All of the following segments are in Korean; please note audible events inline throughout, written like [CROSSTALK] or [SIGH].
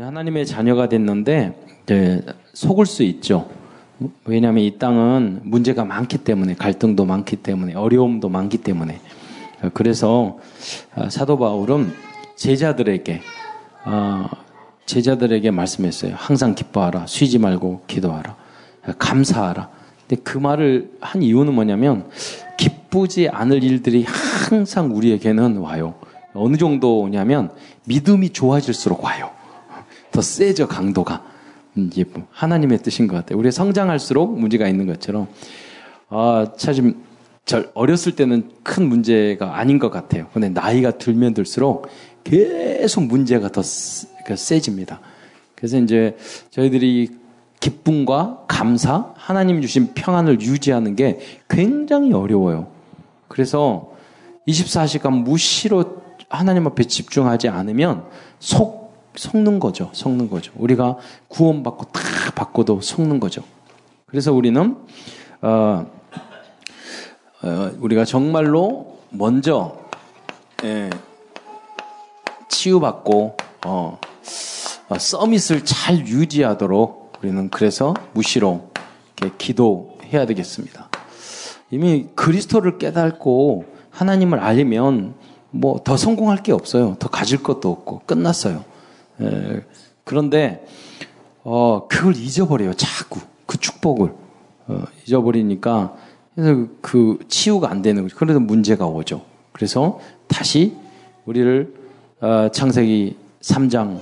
하나님의 자녀가 됐는데 네, 속을 수 있죠. 왜냐하면 이 땅은 문제가 많기 때문에 갈등도 많기 때문에 어려움도 많기 때문에 그래서 아, 사도 바울은 제자들에게 어, 제자들에게 말씀했어요. 항상 기뻐하라, 쉬지 말고 기도하라, 감사하라. 근데 그 말을 한 이유는 뭐냐면 기쁘지 않을 일들이 항상 우리에게는 와요. 어느 정도냐면 믿음이 좋아질수록 와요. 더 세져 강도가. 이게 하나님의 뜻인 것 같아요. 우리 성장할수록 문제가 있는 것처럼 아, 사실 어렸을 때는 큰 문제가 아닌 것 같아요. 근데 나이가 들면 들수록 계속 문제가 더 세집니다. 그래서 이제 저희들이 기쁨과 감사, 하나님 주신 평안을 유지하는 게 굉장히 어려워요. 그래서 24시간 무시로 하나님 앞에 집중하지 않으면 속, 속는 거죠. 속는 거죠. 우리가 구원받고 딱 받고도 속는 거죠. 그래서 우리는, 어, 어, 우리가 정말로 먼저, 예, 치유받고, 어, 어, 서밋을 잘 유지하도록 우리는 그래서 무시로 기도해야 되겠습니다. 이미 그리스도를 깨닫고 하나님을 알면 뭐 더 성공할 게 없어요. 더 가질 것도 없고 끝났어요. 에, 그런데 어, 그걸 잊어버려요. 자꾸 그 축복을 어, 잊어버리니까 그래서 그 치유가 안 되는 거죠. 그래서 문제가 오죠. 그래서 다시 우리를 어, 창세기 3장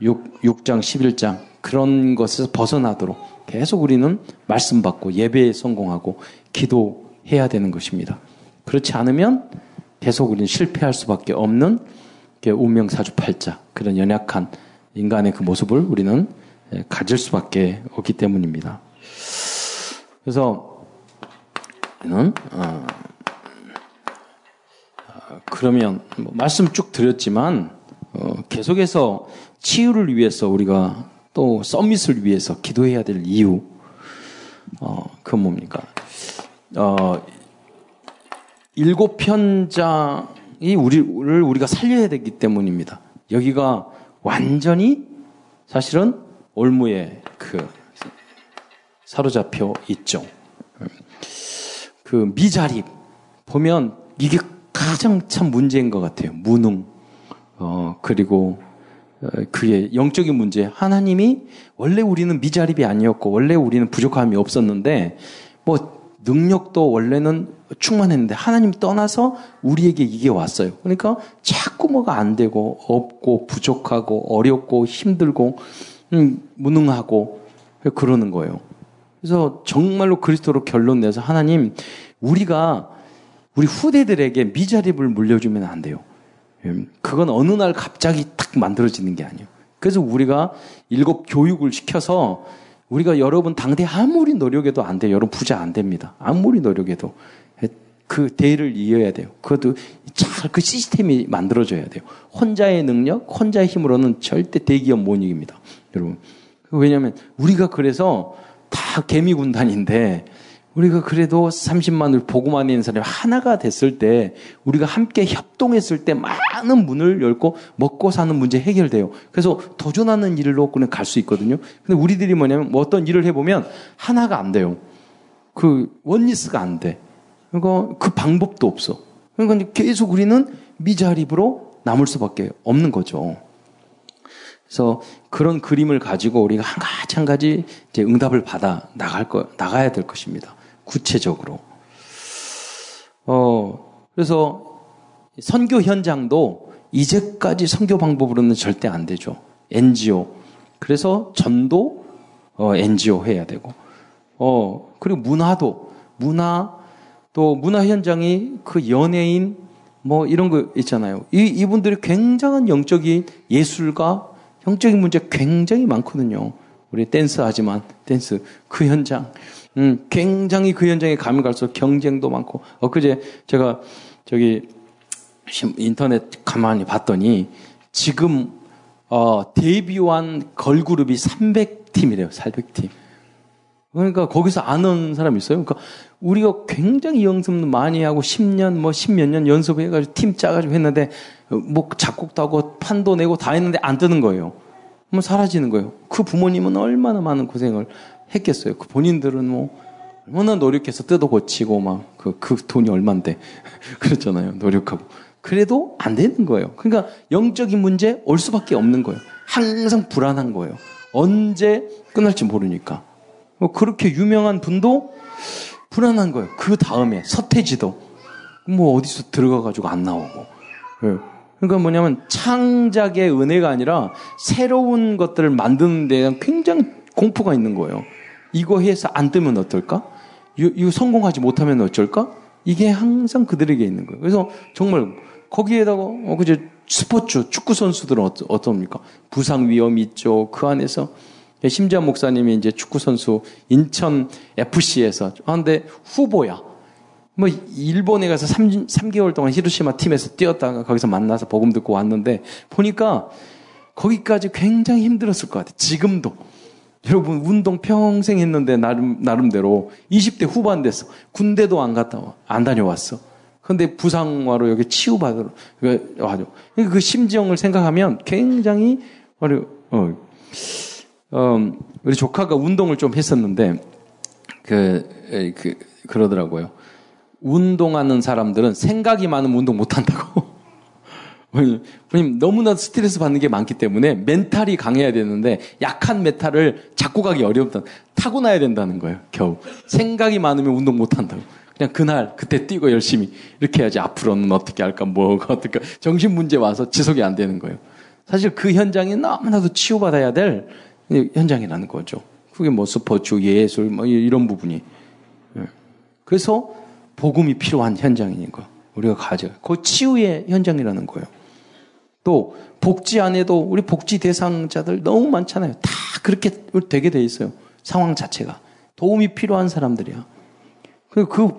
6, 6장, 11장 그런 것에서 벗어나도록 계속 우리는 말씀 받고 예배에 성공하고 기도해야 되는 것입니다. 그렇지 않으면 계속 우리는 실패할 수밖에 없는 운명 사주팔자 그런 연약한 인간의 그 모습을 우리는 예, 가질 수밖에 없기 때문입니다. 그래서 우리는 어, 어 그러면 뭐 말씀 쭉 드렸지만 어, 계속해서 치유를 위해서 우리가 또 서밋을 위해서 기도해야 될 이유, 어, 그 뭡니까? 어, 일곱 편장 이 우리를 우리가 살려야 되기 때문입니다. 여기가 완전히 사실은 올무에 그 사로잡혀 있죠. 그 미자립 보면 이게 가장 참 문제인 것 같아요. 무능. 어, 그리고 어, 그게 영적인 문제. 하나님이 원래 우리는 미자립이 아니었고 원래 우리는 부족함이 없었는데 뭐 능력도 원래는 충만했는데 하나님 떠나서 우리에게 이게 왔어요. 그러니까 자꾸 뭐가 안 되고 없고 부족하고 어렵고 힘들고 음, 무능하고 그러는 거예요. 그래서 정말로 그리스도로 결론 내서 하나님 우리가 우리 후대들에게 미자립을 물려주면 안 돼요. 음, 그건 어느 날 갑자기 딱 만들어지는 게 아니에요. 그래서 우리가 일곱 교육을 시켜서 우리가 여러분 당대 아무리 노력해도 안 돼요. 여러분 부자 안 됩니다. 아무리 노력해도 그 대를 이어야 돼요. 그것도 잘 그 시스템이 만들어져야 돼요. 혼자의 능력, 혼자의 힘으로는 절대 대기업 못 이깁니다. 여러분. 왜냐하면 우리가 그래서 다 개미 군단인데 우리가 그래도 30만을 보고만 있는 사람이 하나가 됐을 때 우리가 함께 협동했을 때 많은 문을 열고 먹고 사는 문제 해결돼요. 그래서 도전하는 일로 그냥 갈 수 있거든요. 근데 우리들이 뭐냐면 뭐 어떤 일을 해보면 하나가 안 돼요. 그 원리스가 안 돼. 그러니까 그 방법도 없어. 그러니까 계속 우리는 미자립으로 남을 수밖에 없는 거죠. 그래서 그런 그림을 가지고 우리가 한 가지 한 가지 이제 응답을 받아 나갈 거 나가야 될 것입니다. 구체적으로. 어, 그래서 선교 현장도 이제까지 선교 방법으로는 절대 안 되죠. NGO. 그래서 전도 어, NGO 해야 되고. 어, 그리고 문화도 문화 또 문화 현장이 그 연예인 뭐 이런 거 있잖아요. 이 이분들이 굉장한 영적인 예술가 영적인 문제 굉장히 많거든요. 우리 댄스 하지만 댄스 그 현장 음, 굉장히 그 현장에 가면 갈수록 경쟁도 많고, 엊그제 제가 저기 인터넷 가만히 봤더니 지금 어, 데뷔한 걸그룹이 300팀이래요, 400팀. 그러니까 거기서 아는 사람 있어요. 그러니까 우리가 굉장히 연습 많이 하고 10년 뭐 10몇 년 연습해 가지고 팀 짜 가지고 했는데 뭐 작곡도 하고 판도 내고 다 했는데 안 뜨는 거예요. 뭐 사라지는 거예요. 그 부모님은 얼마나 많은 고생을 했겠어요. 그 본인들은 뭐 얼마나 노력해서 뜯어 고치고 막 그 그 돈이 얼만데 [LAUGHS] 그렇잖아요. 노력하고 그래도 안 되는 거예요. 그러니까 영적인 문제 올 수밖에 없는 거예요. 항상 불안한 거예요. 언제 끝날지 모르니까. 뭐 그렇게 유명한 분도 불안한 거예요. 그 다음에 서태지도 뭐 어디서 들어가가지고 안 나오고. 예. 그러니까 뭐냐면 창작의 은혜가 아니라 새로운 것들을 만드는 데 대한 굉장히 공포가 있는 거예요. 이거 해서 안 뜨면 어떨까? 이거 성공하지 못하면 어쩔까? 이게 항상 그들에게 있는 거예요. 그래서 정말 거기에다가 어 그제 스포츠 축구 선수들은 어떠, 어떻습니까? 부상 위험이 있죠. 그 안에서 심지어 목사님이 이제 축구 선수 인천 FC에서 아 근데 후보야. 뭐 일본에 가서 3, 3개월 동안 히로시마 팀에서 뛰었다가 거기서 만나서 복음 듣고 왔는데 보니까 거기까지 굉장히 힘들었을 것 같아요. 지금도. 여러분 운동 평생 했는데 나름 나름대로 20대 후반 됐어. 군대도 안 갔다 와. 안 다녀왔어. 근데 부상화로 여기 치유받으러 와죠. 그러니까 그 심정을 생각하면 굉장히 어려. 어, 어, 우리 조카가 운동을 좀 했었는데 그, 그 그러더라고요. 운동하는 사람들은 생각이 많으면 운동 못 한다고. 왜냐면 너무나 스트레스 받는 게 많기 때문에 멘탈이 강해야 되는데 약한 멘탈을 잡고 가기 어렵다. 타고나야 된다는 거예요. 겨우. 생각이 많으면 운동 못 한다고. 그냥 그날 그때 뛰고 열심히 이렇게 해야지 앞으로는 어떻게 할까 뭐가 어떻게 정신 문제 와서 지속이 안 되는 거예요. 사실 그 현장이 너무나도 치유받아야 될 현장이라는 거죠. 그게 뭐 스포츠, 예술 뭐 이런 부분이. 예. 그래서 복음이 필요한 거. 우리가 가져. 그 치유의 현장이라는 거예요. 또 복지 안에도 우리 복지 대상자들 너무 많잖아요. 다 그렇게 되게 돼 있어요. 상황 자체가 도움이 필요한 사람들이야. 그, 그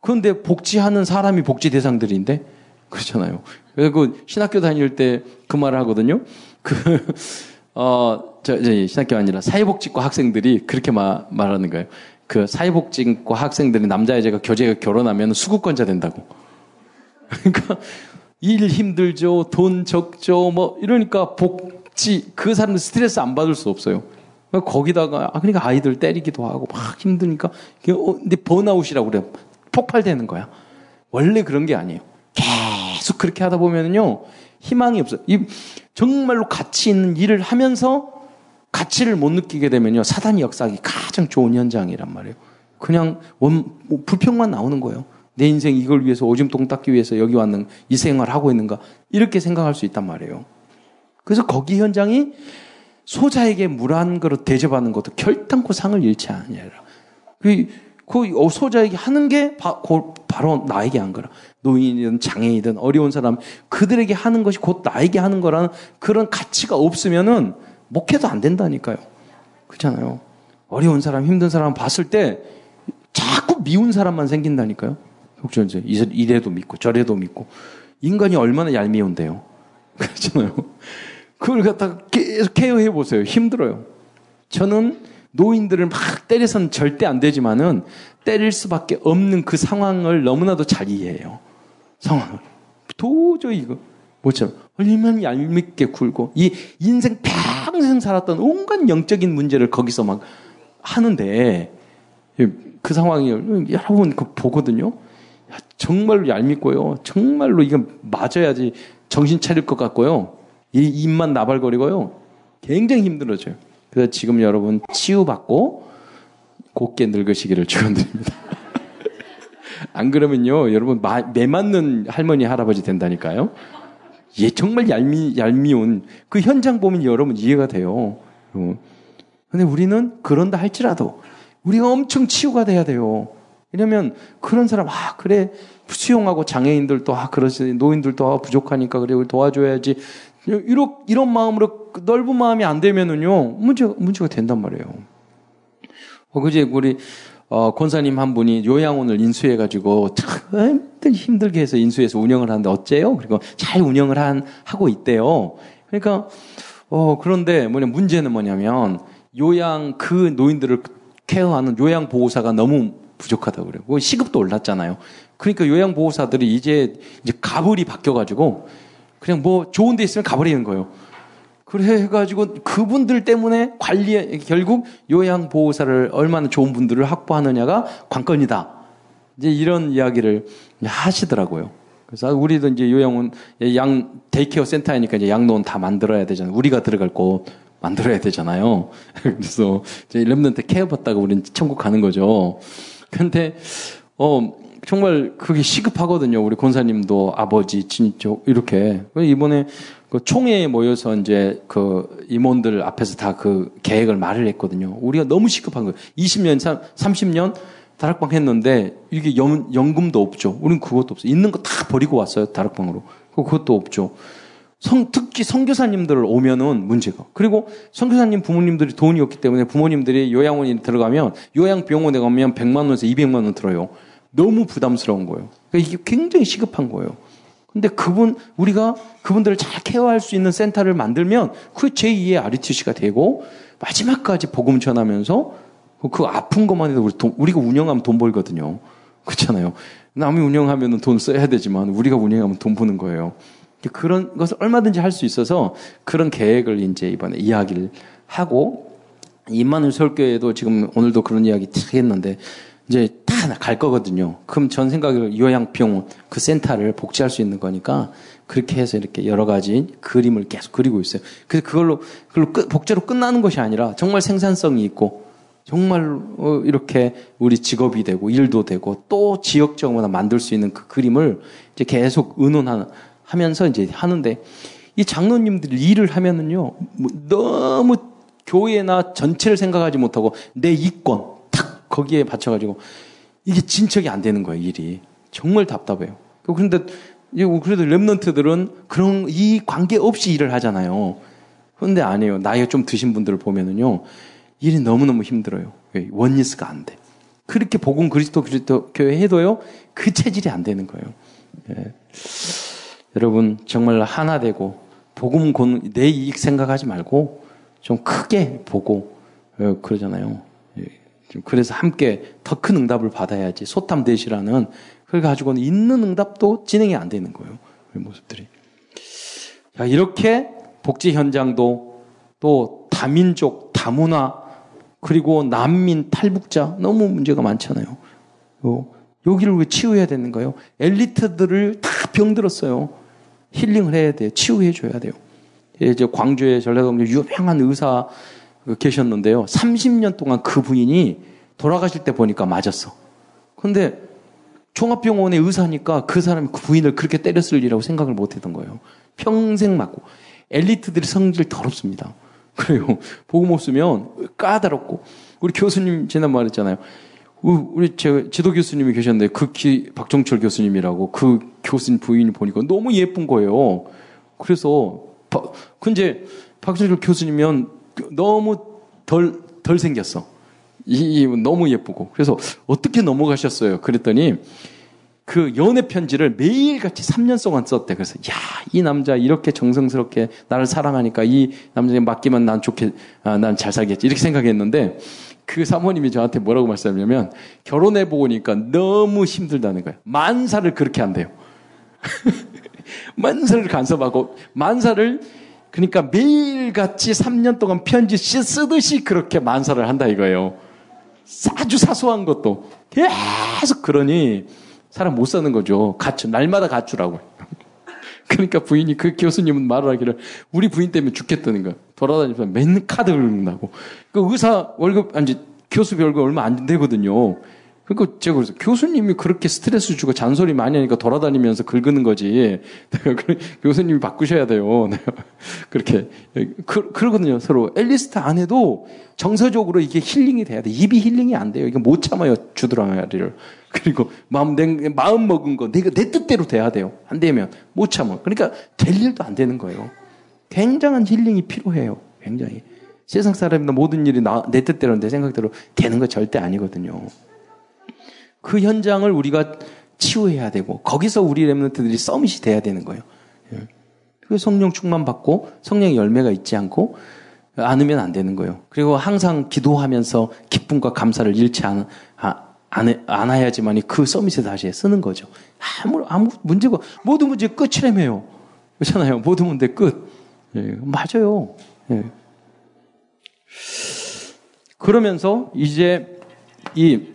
그런데 복지하는 사람이 복지 대상들인데 그렇잖아요. 그래서 그 신학교 다닐 때 그 말을 하거든요. 그 [LAUGHS] 어, 저, 저 신학교 아니라 사회복지과 학생들이 그렇게 마, 말하는 거예요. 그 사회복지과 학생들이 남자 여자가 교제가 결혼하면 수급권자 된다고. [LAUGHS] 그러니까 일 힘들죠, 돈 적죠, 뭐 이러니까 복지 그 사람들 스트레스 안 받을 수 없어요. 거기다가 아 그러니까 아이들 때리기도 하고 막 힘드니까 어, 근데 번아웃이라고 그래요. 폭발되는 거야. 원래 그런 게 아니에요. 계속 그렇게 하다 보면은요 희망이 없어요. 이 정말로 가치 있는 일을 하면서 가치를 못 느끼게 되면요 사단이 역사하기 가장 좋은 현장이란 말이에요. 그냥 원, 뭐 불평만 나오는 거예요. 내 인생 이걸 위해서 오줌 똥 닦기 위해서 여기 왔는 이 생활 하고 있는가 이렇게 생각할 수 있단 말이에요. 그래서 거기 현장이 소자에게 물 한 그릇 대접하는 것도 결단코 상을 잃지 아니라 그, 그 소자에게 하는 게 바, 로 나에게 한 거라. 노인이든 장애이든 어려운 사람 그들에게 하는 것이 곧 나에게 하는 거라는 그런 가치가 없으면은 목회도 안 된다니까요. 그렇잖아요. 어려운 사람, 힘든 사람 봤을 때 자꾸 미운 사람만 생긴다니까요. 혹시 이래도 믿고 저래도 믿고 인간이 얼마나 얄미운데요. [LAUGHS] 그렇잖아요. 그걸 갖다가 계속 케어해 보세요. 힘들어요. 저는 노인들을 막 때려서는 절대 안 되지만은 때릴 수밖에 없는 그 상황을 너무나도 잘 이해해요. 상황을. 도저히 이거 뭐죠? 얼마나 얄밉게 굴고 이 인생 평생 살았던 온갖 영적인 문제를 거기서 막 하는데 그 상황이 여러분 그 보거든요. 정말로 얄밉고요. 정말로 이건 맞아야지 정신 차릴 것 같고요. 이 입만 나발거리고요. 굉장히 힘들어져요. 그래서 지금 여러분 치유받고 곱게 늙으시기를 축원드립니다. [LAUGHS] 안 그러면요, 여러분 매 맞는 할머니 할아버지 된다니까요. 예, 정말 얄미 얄미운 그 현장 보면 여러분 이해가 돼요. 근데 우리는 그런다 할지라도 우리가 엄청 치유가 돼야 돼요. 왜냐면 그런 사람 아 그래 수용하고 장애인들도 아 그러지 노인들도 아 부족하니까 그래 우리 도와줘야지 이런 이런 마음으로 넓은 마음이 안 되면은요 문제 문제가 된단 말이에요. 어 그제 우리 어, 권사님 한 분이 요양원을 인수해가지고 참 힘들게 해서 인수해서 운영을 하는데 어째요? 그리고 잘 운영을 한, 하고 있대요. 그러니까, 어, 그런데 뭐냐, 문제는 뭐냐면 요양 그 노인들을 케어하는 요양보호사가 너무 부족하다고 그래요. 그 시급도 올랐잖아요. 그러니까 요양보호사들이 이제, 이제 가불이 바뀌어가지고 그냥 뭐 좋은 데 있으면 가버리는 거예요. 그래 해가지고 그분들 때문에 관리 결국 요양 보호사를 얼마나 좋은 분들을 확보하느냐가 관건이다. 이제 이런 이야기를 하시더라고요. 그래서 우리도 이제 요양원 양 daycare 센터이니까 이제 양로원 다 만들어야 되잖아요. 우리가 들어갈 곳 만들어야 되잖아요. [LAUGHS] 그래서 이제 remnant care 받다가 우리는 천국 가는 거죠. 근데 어 정말 그게 시급하거든요. 우리 권사님도 아버지, 친족 이렇게 이번에 그 총회에 모여서 이제 그 임원들 앞에서 다 그 계획을 말을 했거든요. 우리가 너무 시급한 거예요. 20년, 30년 다락방 했는데 이게 연, 연금도 없죠. 우리는 그것도 없어요. 있는 거 다 버리고 왔어요. 다락방으로. 그것도 없죠. 성, 특히 선교사님들 오면은 문제가. 그리고 선교사님 부모님들이 돈이 없기 때문에 부모님들이 요양원에 들어가면 요양병원에 가면 100만 원에서 200만 원 들어요. 너무 부담스러운 거예요. 그러니까 이게 굉장히 시급한 거예요. 근데 그분, 우리가 그분들을 잘 케어할 수 있는 센터를 만들면 그 제2의 RUTC가 되고 마지막까지 복음 전하면서 그 아픈 것만 해도 우리 돈, 우리가 운영하면 돈 벌거든요. 그렇잖아요. 남이 운영하면 돈 써야 되지만 우리가 운영하면 돈 버는 거예요. 그런 것을 얼마든지 할 수 있어서 그런 계획을 이제 이번에 이야기를 하고 임마누 설교에도 지금 오늘도 그런 이야기 했는데 이제 다 갈 거거든요. 그럼 전 생각에 요양병원 그 센터를 복지할 수 있는 거니까 그렇게 해서 이렇게 여러 가지 그림을 계속 그리고 있어요. 그래서 그걸로 그걸로 끝, 복제로 끝나는 것이 아니라 정말 생산성이 있고 정말 어, 이렇게 우리 직업이 되고 일도 되고 또 지역적으로 만들 수 있는 그 그림을 이제 계속 의논하면서 이제 하는데 이 장로님들이 일을 하면은요 뭐 너무 교회나 전체를 생각하지 못하고 내 이권 거기에 받쳐가지고 이게 진척이 안 되는 거예요, 일이. 정말 답답해요. 그런데 그래도 랩런트들은 그런 이 관계 없이 일을 하잖아요. 그런데 아니에요. 나이가 좀 드신 분들을 보면은요. 일이 너무 너무 힘들어요. 원리스가 안 돼. 그렇게 복음 그리스도 그리스도 교회 해도요. 그 체질이 안 되는 거예요. 예. 여러분 정말 하나 되고 복음 내 이익 생각하지 말고 좀 크게 보고 어, 그러잖아요. 그래서 함께 더 큰 응답을 받아야지. 소탐 대시라는 그걸 가지고는 있는 응답도 진행이 안 되는 거예요. 그 모습들이. 자, 이렇게 복지 현장도 또 다민족, 다문화, 그리고 난민, 탈북자 너무 문제가 많잖아요. 어, 여기를 왜 치유해야 되는 거예요? 엘리트들을 다 병들었어요. 힐링을 해야 돼요. 치유해 줘야 돼요. 이제 광주에 전라도 유명한 의사 그 계셨는데요. 30년 동안 그 부인이 돌아가실 때 보니까 맞았어. 근데 종합병원의 의사니까 그 사람이 그 부인을 그렇게 때렸을 일이라고 생각을 못 했던 거예요. 평생 맞고. 엘리트들이 성질 더럽습니다. [LAUGHS] 그래요. 보고 못 쓰면 까다롭고. 우리 교수님 지난 말했잖아요. 우리 제 지도 교수님이 계셨는데 그 기, 박정철 교수님이라고 그 교수님 부인이 보니까 너무 예쁜 거예요. 그래서 근데 박정철 교수님이면 너무 덜, 덜 생겼어. 이, 이 너무 예쁘고. 그래서 어떻게 넘어가셨어요? 그랬더니 그 연애 편지를 매일같이 3년 동안 썼대. 그래서 야, 이 남자 이렇게 정성스럽게 나를 사랑하니까 이 남자에 맡기면 난 좋게, 아, 난 잘 살겠지. 이렇게 생각했는데 그 사모님이 저한테 뭐라고 말씀하냐면 결혼해 보니까 너무 힘들다는 거예요. 만사를 그렇게 한대요. [LAUGHS] 만사를 간섭하고 만사를 그러니까 매일같이 3년 동안 편지 쓰듯이 그렇게 만사를 한다 이거예요. 아주 사소한 것도 계속 그러니 사람 못 사는 거죠. 가출, 날마다 가출하고. [LAUGHS] 그러니까 부인이 그 교수님은 말을 하기를 우리 부인 때문에 죽겠다는 거야. 돌아다니면서 맨 카드 긁는다고. 그 의사 월급, 아니, 교수 월급 얼마 안 되거든요. 그러니까 제가 그래서 교수님이 그렇게 스트레스 주고 잔소리 많이 하니까 돌아다니면서 긁는 거지. [LAUGHS] 내가 그 교수님이 바꾸셔야 돼요. [LAUGHS] 그렇게 그, 그러거든요. 서로 엘리스트 안 해도 정서적으로 이게 healing이 돼야 돼. 이미 healing이 안 돼요. 이게 못 참아요. 주둥아리를. [LAUGHS] 그리고 마음 내, 마음 먹은 거 내가 내 뜻대로 돼야 돼요. 안 되면 못 참아. 그러니까 될 일도 안 되는 거예요. 굉장한 healing이 필요해요. 굉장히 세상 사람이나 모든 일이 나, 내 뜻대로 내 생각대로 되는 거 절대 아니거든요. 그 현장을 우리가 치유해야 되고 거기서 우리 랩런트들이 서밋이 돼야 되는 거예요. 예. 그 성령 충만 받고 성령의 열매가 있지 않고 않으면 안 되는 거예요. 그리고 항상 기도하면서 기쁨과 감사를 잃지 않, 아, 안, 않아야지만이 그 서밋에 다시 쓰는 거죠. 아무, 아무 문제가, 모든 문제 끝이라며요. 그렇잖아요. 모든 문제 끝. 예, 맞아요. 예. 그러면서 이제 이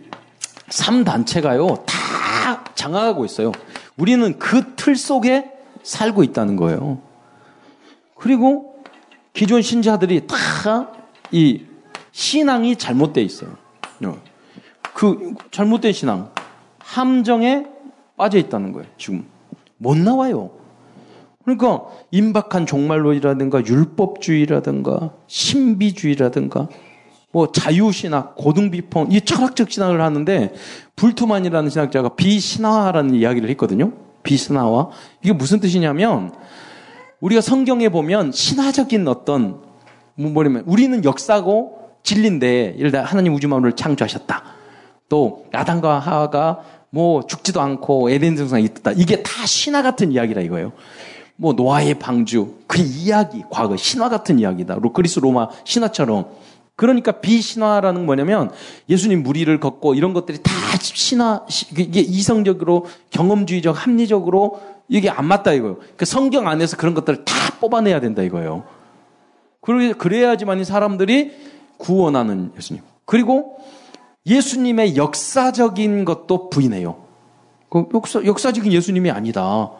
3단체가요, 다 장악하고 있어요. 우리는 그 틀 속에 살고 있다는 거예요. 그리고 기존 신자들이 다 이 신앙이 잘못되어 있어요. 어. 그 잘못된 신앙, 함정에 빠져 있다는 거예요. 지금 못 나와요. 그러니까 임박한 종말론이라든가 율법주의라든가 신비주의라든가 뭐 자유신학, 고등비평, 이 철학적 신학을 하는데 불투만이라는 신학자가 비신화라는 이야기를 했거든요. 비신화와 이게 무슨 뜻이냐면 우리가 성경에 보면 신화적인 어떤 뭐 뭐냐면 우리는 역사고 진리인데 예를 들어 하나님 우주 만물을 창조하셨다. 또 아담과 하와가 뭐 죽지도 않고 에덴 동산에 있다. 이게 다 신화 같은 이야기라 이거예요. 뭐 노아의 방주 그 이야기 과거 신화 같은 이야기다. 그리스 로마 신화처럼 그러니까 비신화라는 뭐냐면 예수님 무리를 걷고 이런 것들이 다 신화 이게 이성적으로 경험주의적 합리적으로 이게 안 맞다 이거예요. 그 성경 안에서 그런 것들을 다 뽑아내야 된다 이거예요. 그래야지만 사람들이 구원하는 예수님. 그리고 예수님의 역사적인 것도 부인해요. 그 역사, 역사적인 예수님이 아니다.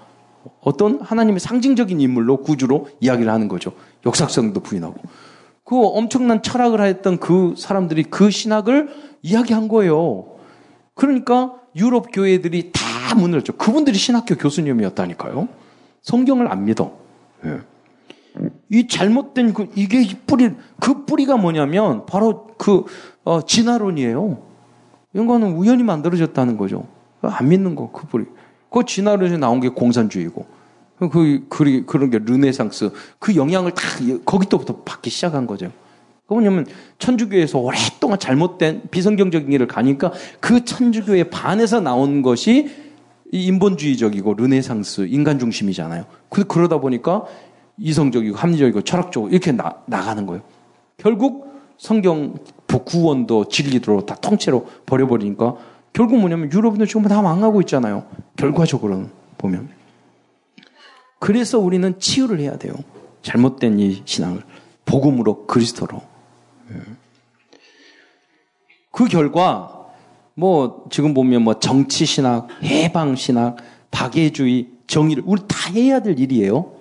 어떤 하나님의 상징적인 인물로 구주로 이야기를 하는 거죠. 역사성도 부인하고. 그 엄청난 철학을 했던 그 사람들이 그 신학을 이야기한 거예요. 그러니까 유럽 교회들이 다 문을 열죠. 그분들이 신학교 교수님이었다니까요. 성경을 안 믿어. 예. 이 잘못된 그 이게 뿌리 그 뿌리가 뭐냐면 바로 그 어, 진화론이에요. 이런 거는 우연히 만들어졌다는 거죠. 안 믿는 거 그 뿌리. 그 진화론에서 나온 게 공산주의고. 그, 그, 그런 게 르네상스. 그 영향을 다 거기서부터 받기 시작한 거죠. 그 뭐냐면 천주교에서 오랫동안 잘못된 비성경적인 길을 가니까 그 천주교의 반에서 나온 것이 인본주의적이고 르네상스, 인간 중심이잖아요. 그, 그러다 보니까 이성적이고 합리적이고 철학적으로 이렇게 나, 나가는 거예요. 결국 성경 구원도 진리도 다 통째로 버려버리니까 결국 뭐냐면 유럽은 지금 다 망하고 있잖아요. 결과적으로는 보면. 그래서 우리는 치유를 해야 돼요. 잘못된 이 신앙을. 복음으로, 그리스도로. 예. 그 결과, 뭐, 지금 보면 뭐 정치신학, 해방신학, 박애주의, 정의를, 우리 다 해야 될 일이에요.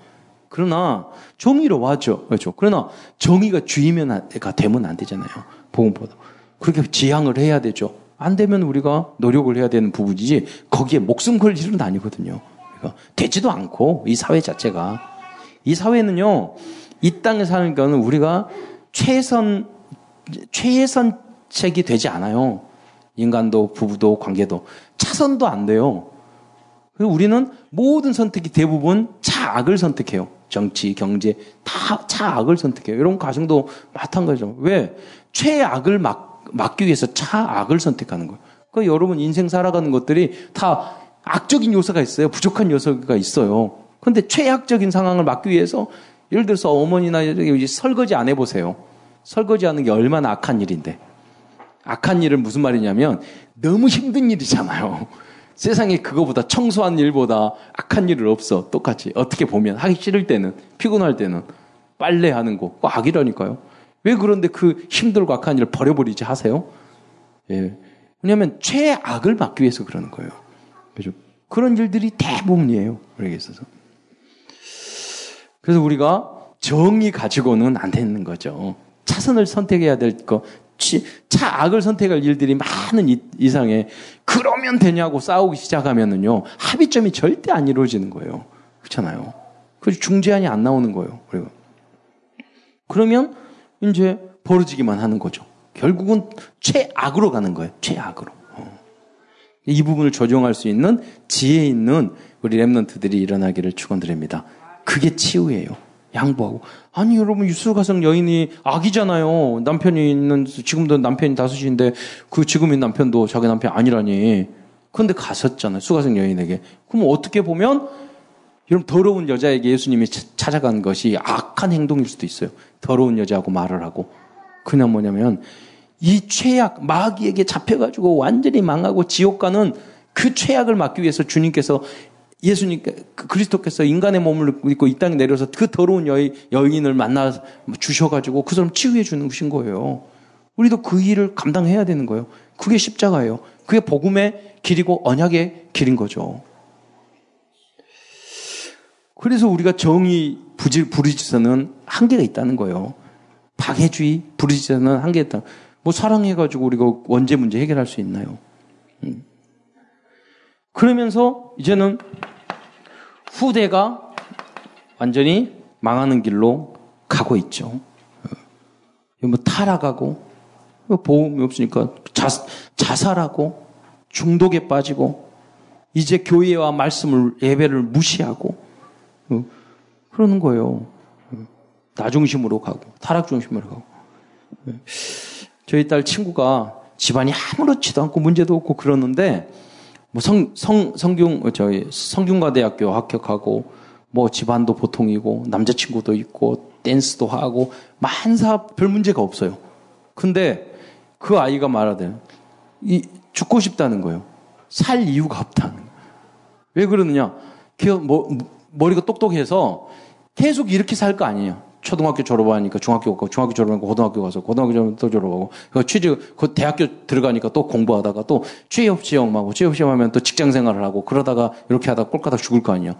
그러나, 정의로 와죠. 그렇죠. 그러나, 정의가 주의면, 되면 안 되잖아요. 복음보다. 그렇게 지향을 해야 되죠. 안 되면 우리가 노력을 해야 되는 부분이지, 거기에 목숨 걸 일은 아니거든요. 되지도 않고 이 사회 자체가 이 사회는요 이 땅에 사는 거는 우리가 최선 최선책이 되지 않아요. 인간도 부부도 관계도 차선도 안 돼요. 우리는 모든 선택이 대부분 차악을 선택해요. 정치, 경제 다 차악을 선택해요. 이런 가정도 마찬가지죠. 왜 최악을 막, 막기 위해서 차악을 선택하는 거예요. 그 여러분 인생 살아가는 것들이 다 악적인 요소가 있어요. 부족한 요소가 있어요. 그런데 최악적인 상황을 막기 위해서 예를 들어서 어머니나 설거지 안 해보세요. 설거지 하는 게 얼마나 악한 일인데. 악한 일은 무슨 말이냐면 너무 힘든 일이잖아요. [LAUGHS] 세상에 그거보다 청소한 일보다 악한 일은 없어. 똑같이. 어떻게 보면 하기 싫을 때는 피곤할 때는 빨래하는 거. 그 악이라니까요. 왜 그런데 그 힘들고 악한 일을 버려버리지 하세요? 예. 왜냐하면 최악을 막기 위해서 그러는 거예요. 그죠? 그런 일들이 대부분이에요. 우리에게 있어서. 그래서 우리가 정이 가지고는 안 되는 거죠. 차선을 선택해야 될 거, 차 악을 선택할 일들이 많은 이상에 그러면 되냐고 싸우기 시작하면은요 합의점이 절대 안 이루어지는 거예요. 그렇잖아요. 그래서 중재안이 안 나오는 거예요. 그리고 그러면 이제 벌어지기만 하는 거죠. 결국은 최악으로 가는 거예요. 최악으로. 이 부분을 조정할 수 있는 지혜 있는 우리 랩런트들이 일어나기를 축원드립니다. 그게 치유예요. 양보하고. 아니 여러분 유수가성 여인이 아기잖아요. 남편이 있는 지금도 남편이 다섯인데 그 지금의 남편도 자기 남편 아니라니. 그런데 갔었잖아요. 수가성 여인에게. 그럼 어떻게 보면 여러분 더러운 여자에게 예수님이 찾아간 것이 악한 행동일 수도 있어요. 더러운 여자하고 말을 하고. 그냥 뭐냐면 이 최악, 마귀에게 잡혀가지고 완전히 망하고 지옥 가는 그 최악을 막기 위해서 주님께서 예수님, 그 그리스도께서 인간의 몸을 입고 이 땅에 내려서 그 더러운 여인, 여인을 만나 주셔가지고 그 사람 치유해 주는 것인 거예요. 우리도 그 일을 감당해야 되는 거예요. 그게 십자가예요. 그게 복음의 길이고 언약의 길인 거죠. 그래서 우리가 정의 부르짖어는 한계가 있다는 거예요. 박해주의 부르짖어는 한계가 있다. 뭐 사랑해가지고 우리가 원죄 문제 해결할 수 있나요? 음. 그러면서 이제는 후대가 완전히 망하는 길로 가고 있죠. 뭐 타락하고 보험이 없으니까 자, 자살하고 중독에 빠지고 이제 교회와 말씀을 예배를 무시하고 어, 그러는 거예요. 나 중심으로 가고 타락 중심으로 가고 저희 딸 친구가 집안이 아무렇지도 않고 문제도 없고 그러는데 뭐 성, 성, 성균, 저희 성균과대학교 합격하고 뭐 집안도 보통이고 남자친구도 있고 댄스도 하고 만사 별 문제가 없어요. 근데 그 아이가 말하되 이 죽고 싶다는 거예요. 살 이유가 없다는 거예요. 왜 그러느냐? 뭐, 머리가 똑똑해서 계속 이렇게 살 거 아니에요. 초등학교 졸업하니까 중학교 가고 중학교 졸업하니까 고등학교 가서 고등학교 졸업하면 또 졸업하고 그 취직 그 대학교 들어가니까 또 공부하다가 또 취업 시험하고 취업 시험하면 또 직장 생활을 하고 그러다가 이렇게 하다 꼴까닥 죽을 거 아니에요.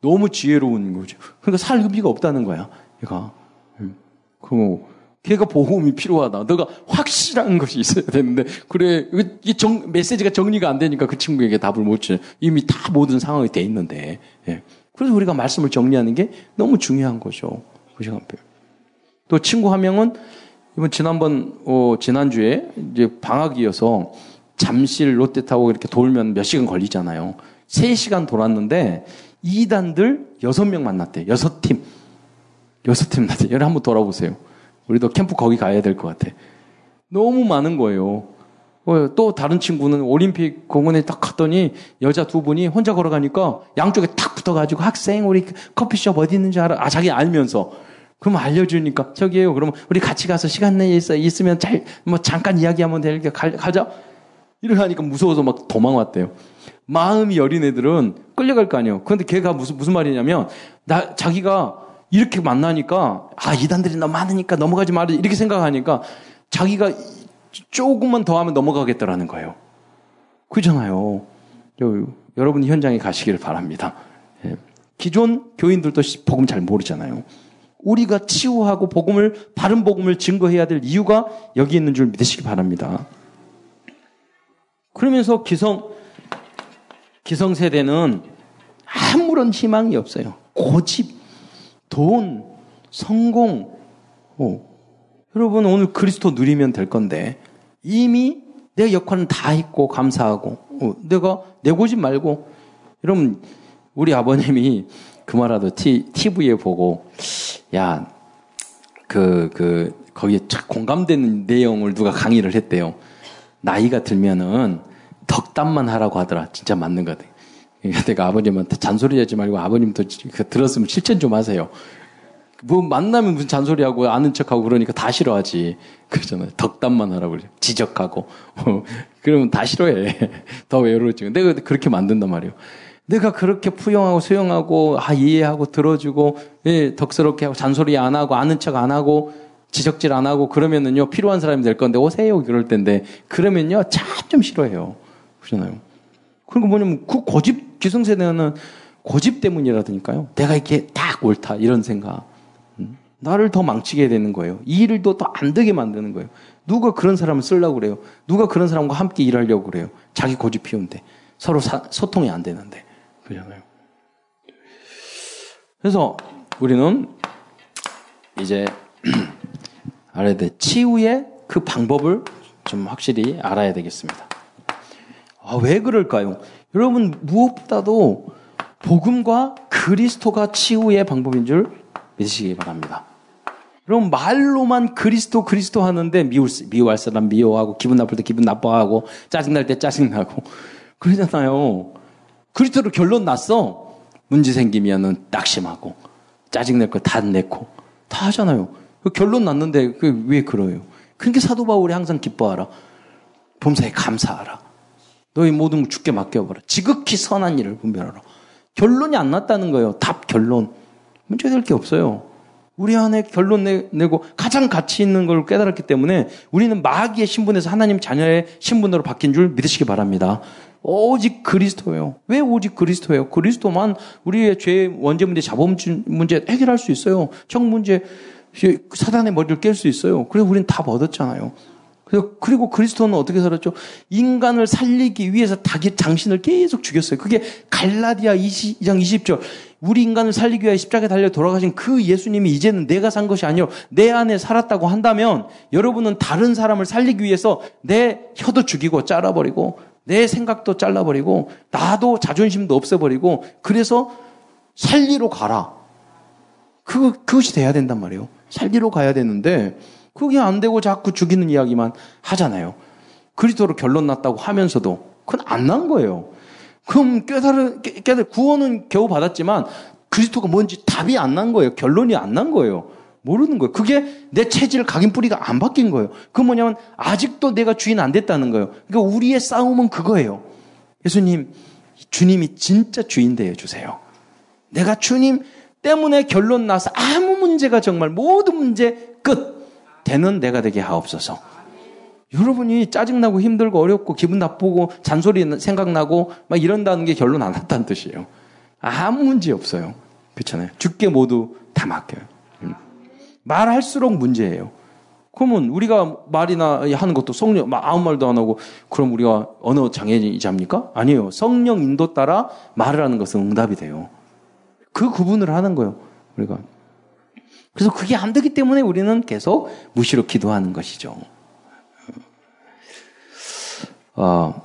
너무 지혜로운 거죠. 그러니까 살 의미가 없다는 거야. 얘가. 음. 그리고 걔가 보험이 필요하다. 너가 확실한 것이 있어야 되는데 그래 이 정, 메시지가 정리가 안 되니까 그 친구에게 답을 못 줘. 이미 다 모든 상황이 돼 있는데. 예. 그래서 우리가 말씀을 정리하는 게 너무 중요한 거죠. 그 시간표. 또 친구 한 명은 이번 지난번 어, 지난주에 이제 방학이어서 잠실 롯데타워 이렇게 돌면 몇 시간 걸리잖아요. 3시간 돌았는데 2단들 6명 만났대. 6팀. 6팀 만났대. 여기 한번 돌아보세요. 우리도 캠프 거기 가야 될 것 같아. 너무 많은 거예요. 어, 또 다른 친구는 올림픽 공원에 딱 갔더니 여자 두 분이 혼자 걸어가니까 양쪽에 탁 붙어가지고 학생 우리 커피숍 어디 있는지 알아? 아 자기 알면서 그럼 알려주니까 저기에요. 그러면 우리 같이 가서 시간 내에 있어 있으면 잘 뭐 잠깐 이야기하면 되니까 가자. 이렇게 하니까 무서워서 막 도망왔대요. 마음이 여린 애들은 끌려갈 거 아니에요. 그런데 걔가 무슨 무슨 말이냐면 나 자기가 이렇게 만나니까 아 이단들이 너무 많으니까 넘어가지 말아 이렇게 생각하니까 자기가 조금만 더 하면 넘어가겠다라는 거예요. 그잖아요. 여러분 현장에 가시기를 바랍니다. 예. 기존 교인들도 복음 잘 모르잖아요. 우리가 치유하고 복음을 바른 복음을 증거해야 될 이유가 여기 있는 줄 믿으시기 바랍니다. 그러면서 기성 기성 세대는 아무런 희망이 없어요. 고집, 돈, 성공. 어. 여러분 오늘 그리스도 누리면 될 건데 이미 내 역할은 다 했고 감사하고 어, 내가 내 고집 말고 여러분 우리 아버님이 그 말하도 TV에 보고 야 그, 그, 거기에 착 공감되는 내용을 누가 강의를 했대요. 나이가 들면은 덕담만 하라고 하더라. 진짜 맞는 거 같아. [LAUGHS] 내가 아버님한테 잔소리 하지 말고 아버님도 그 들었으면 실천 좀 하세요. 뭐 만나면 무슨 잔소리하고 아는 척하고 그러니까 다 싫어하지. 그러잖아요. 덕담만 하라고 그래. 지적하고. [LAUGHS] 그러면 다 싫어해. [LAUGHS] 더 외로워지고. 내가 그렇게 만든단 말이에요. 내가 그렇게 푸용하고 수용하고 아 이해하고 들어주고 예, 덕스럽게 하고 잔소리 안 하고 아는 척 안 하고 지적질 안 하고 그러면은요 필요한 사람이 될 건데 오세요 그럴 텐데 그러면요 참 좀 싫어해요 그러잖아요. 그리고 뭐냐면 그 고집 기성세대는 고집 때문이라니까요. 내가 이렇게 딱 옳다 이런 생각. 음, 나를 더 망치게 되는 거예요. 이 일을 더 안 되게 만드는 거예요. 누가 그런 사람을 쓰려고 그래요? 누가 그런 사람과 함께 일하려고 그래요? 자기 고집 피운데 서로 사, 소통이 안 되는데. 그잖아요. 그래서 우리는 이제 [CLEARS THROAT] 알아야 돼. 치유의 그 방법을 좀 확실히 알아야 되겠습니다. 아, 왜 그럴까요? 여러분, 무엇보다도 복음과 그리스도가 치유의 방법인 줄 믿으시기 바랍니다. 여러분, 말로만 그리스도, 그리스도 하는데 미울, 미워할 사람 미워하고, 기분 나쁠 때 기분 나빠하고, 짜증 날 때 짜증 나고, [LAUGHS] 그러잖아요. 그리스도로 결론 났어. 문제 생기면은 낙심하고 짜증 낼 거 다 내고 다 하잖아요. 그 결론 났는데 그 왜 그래요? 그러니까 사도 바울이 항상 기뻐하라. 범사에 감사하라. 너희 모든 죽게 맡겨버려. 지극히 선한 일을 분별하라. 결론이 안 났다는 거예요. 답, 결론. 문제될 게 없어요. 우리 안에 결론 내, 고 가장 가치 있는 걸 깨달았기 때문에 우리는 마귀의 신분에서 하나님 자녀의 신분으로 바뀐 줄 믿으시기 바랍니다. 오직 그리스도예요. 왜 오직 그리스도예요? 그리스도만 우리의 죄 원죄 문제, 자본 문제 해결할 수 있어요. 정 문제, 사단의 머리를 깰 수 있어요. 그래서 우리는 답 얻었잖아요. 그리고 그리스도는 어떻게 살았죠? 인간을 살리기 위해서 자기 장신을 계속 죽였어요. 그게 갈라디아 2장 20절. 우리 인간을 살리기 위해 십자가에 달려 돌아가신 그 예수님이 이제는 내가 산 것이 아니요 내 안에 살았다고 한다면 여러분은 다른 사람을 살리기 위해서 내 혀도 죽이고 잘라버리고 내 생각도 잘라버리고 나도 자존심도 없애버리고 그래서 살리러 가라. 그 그것이 돼야 된단 말이에요. 살리러 가야 되는데 그게 안 되고 자꾸 죽이는 이야기만 하잖아요. 그리스도로 결론 났다고 하면서도 그건 안 난 거예요. 그럼 깨달은 깨달 구원은 겨우 받았지만 그리스도가 뭔지 답이 안 난 거예요. 결론이 안 난 거예요. 모르는 거예요. 그게 내 체질 각인 뿌리가 안 바뀐 거예요. 그 뭐냐면 아직도 내가 주인 안 됐다는 거예요. 그러니까 우리의 싸움은 그거예요. 예수님, 주님이 진짜 주인 되어 주세요. 내가 주님 때문에 결론 나서 아무 문제가 정말 모든 문제 끝. 되는 내가 되게 하옵소서. 여러분이 짜증나고 힘들고 어렵고 기분 나쁘고 잔소리 생각나고 막 이런다는 게 결론 안 났다는 뜻이에요. 아무 문제 없어요. 그렇잖아요. 죽게 모두 다 맡겨요. 음. 말할수록 문제예요. 그러면 우리가 말이나 하는 것도 성령, 아무 말도 안 하고 그럼 우리가 언어 장애자입니까? 아니에요. 성령 인도 따라 말을 하는 것은 응답이 돼요. 그 구분을 하는 거예요. 우리가 그래서 그게 안 되기 때문에 우리는 계속 무시로 기도하는 것이죠. 어,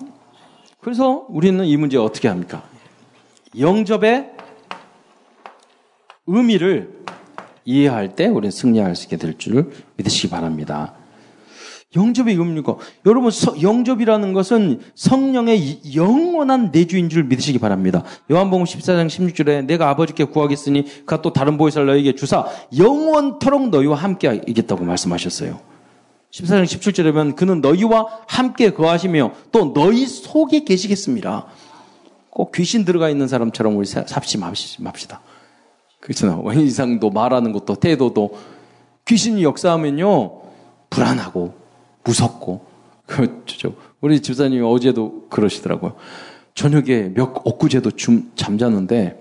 그래서 우리는 이 문제 어떻게 합니까? 영접의 의미를 이해할 때 우리는 승리할 수 있게 될 줄 믿으시기 바랍니다. 영접의 의미가 여러분 영접이라는 것은 성령의 영원한 내주인 줄 믿으시기 바랍니다. 요한복음 14장 16절에 내가 아버지께 구하겠으니 그가 또 다른 보혜사를 너에게 주사 영원토록 너희와 함께 하겠다고 말씀하셨어요. 14장 17절에 보면 그는 너희와 함께 거하시며 또 너희 속에 계시겠습니다. 꼭 귀신 들어가 있는 사람처럼 우리 삽시 맙시다. 그렇잖아요. 원인상도 말하는 것도 태도도 귀신이 역사하면요 불안하고 무섭고 그렇죠. 우리 집사님이 어제도 그러시더라고요. 저녁에 몇 엊그제도 좀 잠자는데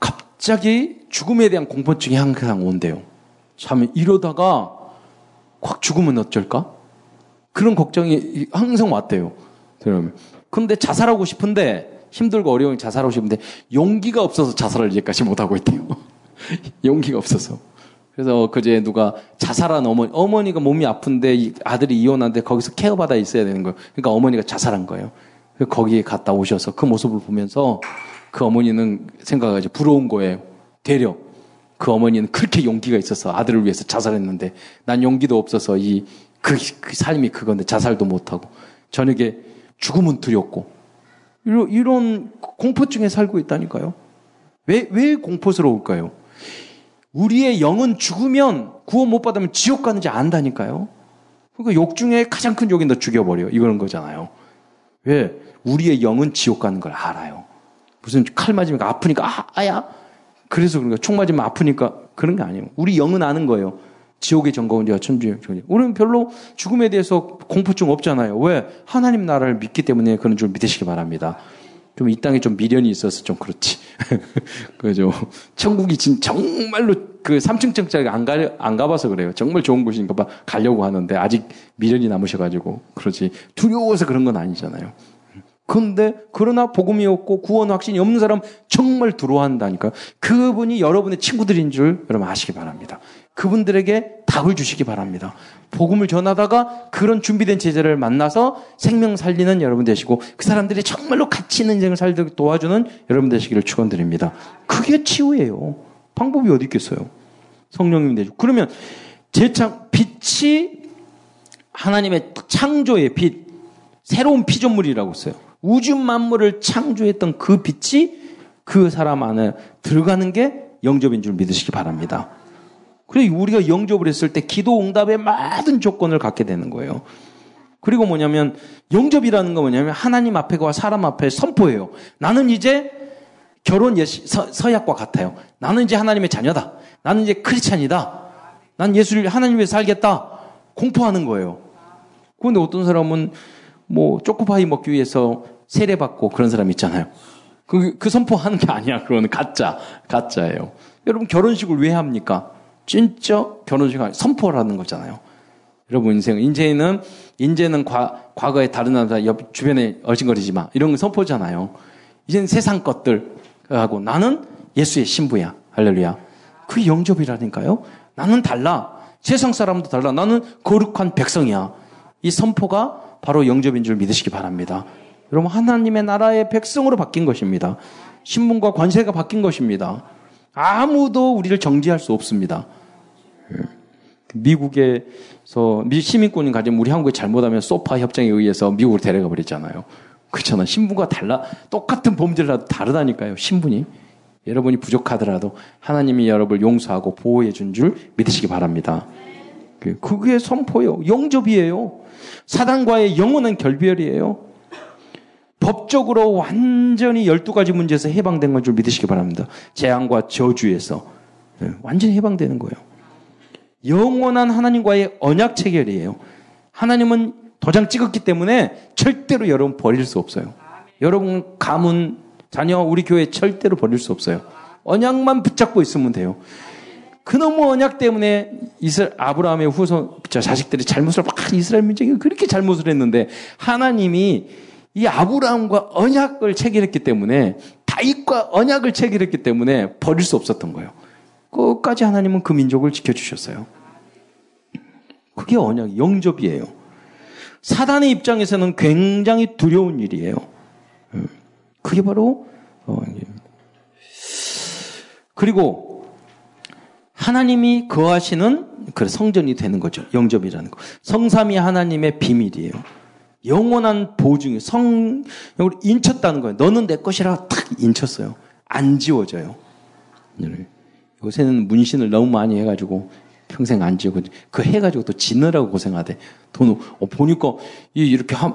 갑자기 죽음에 대한 공포증이 항상 온대요. 참 이러다가 확 죽으면 어쩔까? 그런 걱정이 항상 왔대요. 그러면 근데 자살하고 싶은데 힘들고 어려운 자살하고 싶은데 용기가 없어서 자살을 이제까지 못 하고 있대요. [LAUGHS] 용기가 없어서. 그래서 그제 누가 자살한 어머니, 어머니가 몸이 아픈데 아들이 이혼한데 거기서 케어받아 있어야 되는 거예요. 그러니까 어머니가 자살한 거예요. 거기에 갔다 오셔서 그 모습을 보면서 그 어머니는 생각하지 부러운 거예요. 되려. 그 어머니는 그렇게 용기가 있어서 아들을 위해서 자살했는데 난 용기도 없어서 이, 그, 그 삶이 그건데 자살도 못하고 저녁에 죽음은 두렵고 이런, 이런 공포증에 살고 있다니까요. 왜, 왜 공포스러울까요? 우리의 영은 죽으면 구원 못 받으면 지옥 가는지 안다니까요. 그러니까 욕 중에 가장 큰 욕인 다 죽여버려. 이거는 거잖아요. 왜? 우리의 영은 지옥 가는 걸 알아요. 무슨 칼 맞으니까 아프니까, 아, 아야? 그래서 그런가. 총 맞으면 아프니까 그런 게 아니에요. 우리 영은 아는 거예요. 지옥의 정거운지와 천주의 정거운지. 우리는 별로 죽음에 대해서 공포증 없잖아요. 왜? 하나님 나라를 믿기 때문에 그런 줄 믿으시기 바랍니다. 좀 이 땅에 좀 미련이 있어서 좀 그렇지. [LAUGHS] 그죠. 천국이 진 정말로 그 3층짜리 안 가, 안 가봐서 그래요. 정말 좋은 곳이니까 막 가려고 하는데 아직 미련이 남으셔가지고 그러지. 두려워서 그런 건 아니잖아요. 그런데 그러나 복음이 없고 구원 확신이 없는 사람 정말 두려워한다니까. 그분이 여러분의 친구들인 줄 여러분 아시기 바랍니다. 그분들에게 답을 주시기 바랍니다. 복음을 전하다가 그런 준비된 제자를 만나서 생명 살리는 여러분 되시고 그 사람들이 정말로 가치 있는 인생을 살도록 도와주는 여러분 되시기를 축원드립니다. 그게 치유예요. 방법이 어디 있겠어요? 성령님 되죠. 그러면 제창 빛이 하나님의 창조의 빛, 새로운 피조물이라고 써요. 우주 만물을 창조했던 그 빛이 그 사람 안에 들어가는 게 영접인 줄 믿으시기 바랍니다. 그리고 우리가 영접을 했을 때 기도 응답의 모든 조건을 갖게 되는 거예요. 그리고 뭐냐면 영접이라는 거 뭐냐면 하나님 앞에와 사람 앞에 선포해요. 나는 이제 결혼 예시, 서, 약과 같아요. 나는 이제 하나님의 자녀다. 나는 이제 크리스찬이다. 난 예수를 하나님 위해 살겠다. 공포하는 거예요. 그런데 어떤 사람은 뭐 초코파이 먹기 위해서 세례받고 그런 사람 있잖아요. 그, 그 선포하는 게 아니야. 그거는 가짜. 가짜예요. 여러분 결혼식을 왜 합니까? 진짜 결혼식 을 선포라는 거잖아요. 여러분 인생 인제는 인제는 과, 과거에 다른 남자 옆 주변에 얼씬거리지 마 이런 거 선포잖아요. 이제는 세상 것들 하고 나는 예수의 신부야 할렐루야. 그 영접이라니까요. 나는 달라. 세상 사람도 달라. 나는 거룩한 백성이야. 이 선포가 바로 영접인 줄 믿으시기 바랍니다. 여러분 하나님의 나라의 백성으로 바뀐 것입니다. 신분과 관세가 바뀐 것입니다. 아무도 우리를 정지할 수 없습니다. 미국에서 시민권이 가진 우리 한국이 잘못하면 소파 협정에 의해서 미국으로 데려가 버렸잖아요. 그렇잖아. 신분과 달라 똑같은 범죄라도 다르다니까요. 신분이 여러분이 부족하더라도 하나님이 여러분을 용서하고 보호해 준 줄 믿으시기 바랍니다. 그, 그게 선포요. 영접이에요. 사단과의 영원한 결별이에요. 법적으로 완전히 12가지 문제에서 해방된 건 줄 믿으시기 바랍니다. 재앙과 저주에서. 네, 완전히 해방되는 거예요. 영원한 하나님과의 언약 체결이에요. 하나님은 도장 찍었기 때문에 절대로 여러분 버릴 수 없어요. 여러분 가문, 자녀, 우리 교회 절대로 버릴 수 없어요. 언약만 붙잡고 있으면 돼요. 그놈의 언약 때문에 이스라 아브라함의 후손 자식들이 잘못을 막 이스라엘 민족이 그렇게 잘못을 했는데 하나님이 이 아브라함과 언약을 체결했기 때문에 다윗과 언약을 체결했기 때문에 버릴 수 없었던 거예요. 끝까지 하나님은 그 민족을 지켜주셨어요. 그게 언약, 영접이에요. 사단의 입장에서는 굉장히 두려운 일이에요. 음. 그게 바로 어, 그리고 하나님이 거하시는 그 성전이 되는 거죠. 영접이라는 거. 성삼이 하나님의 비밀이에요. 영원한 보증이 성령으로 인쳤다는 거예요. 너는 내 것이라 탁 인쳤어요. 안 지워져요. 네. 요새는 문신을 너무 많이 해가지고 평생 안 지우고 그 해가지고 또 지느라고 고생하대. 돈 어, 보니까 이렇게 한,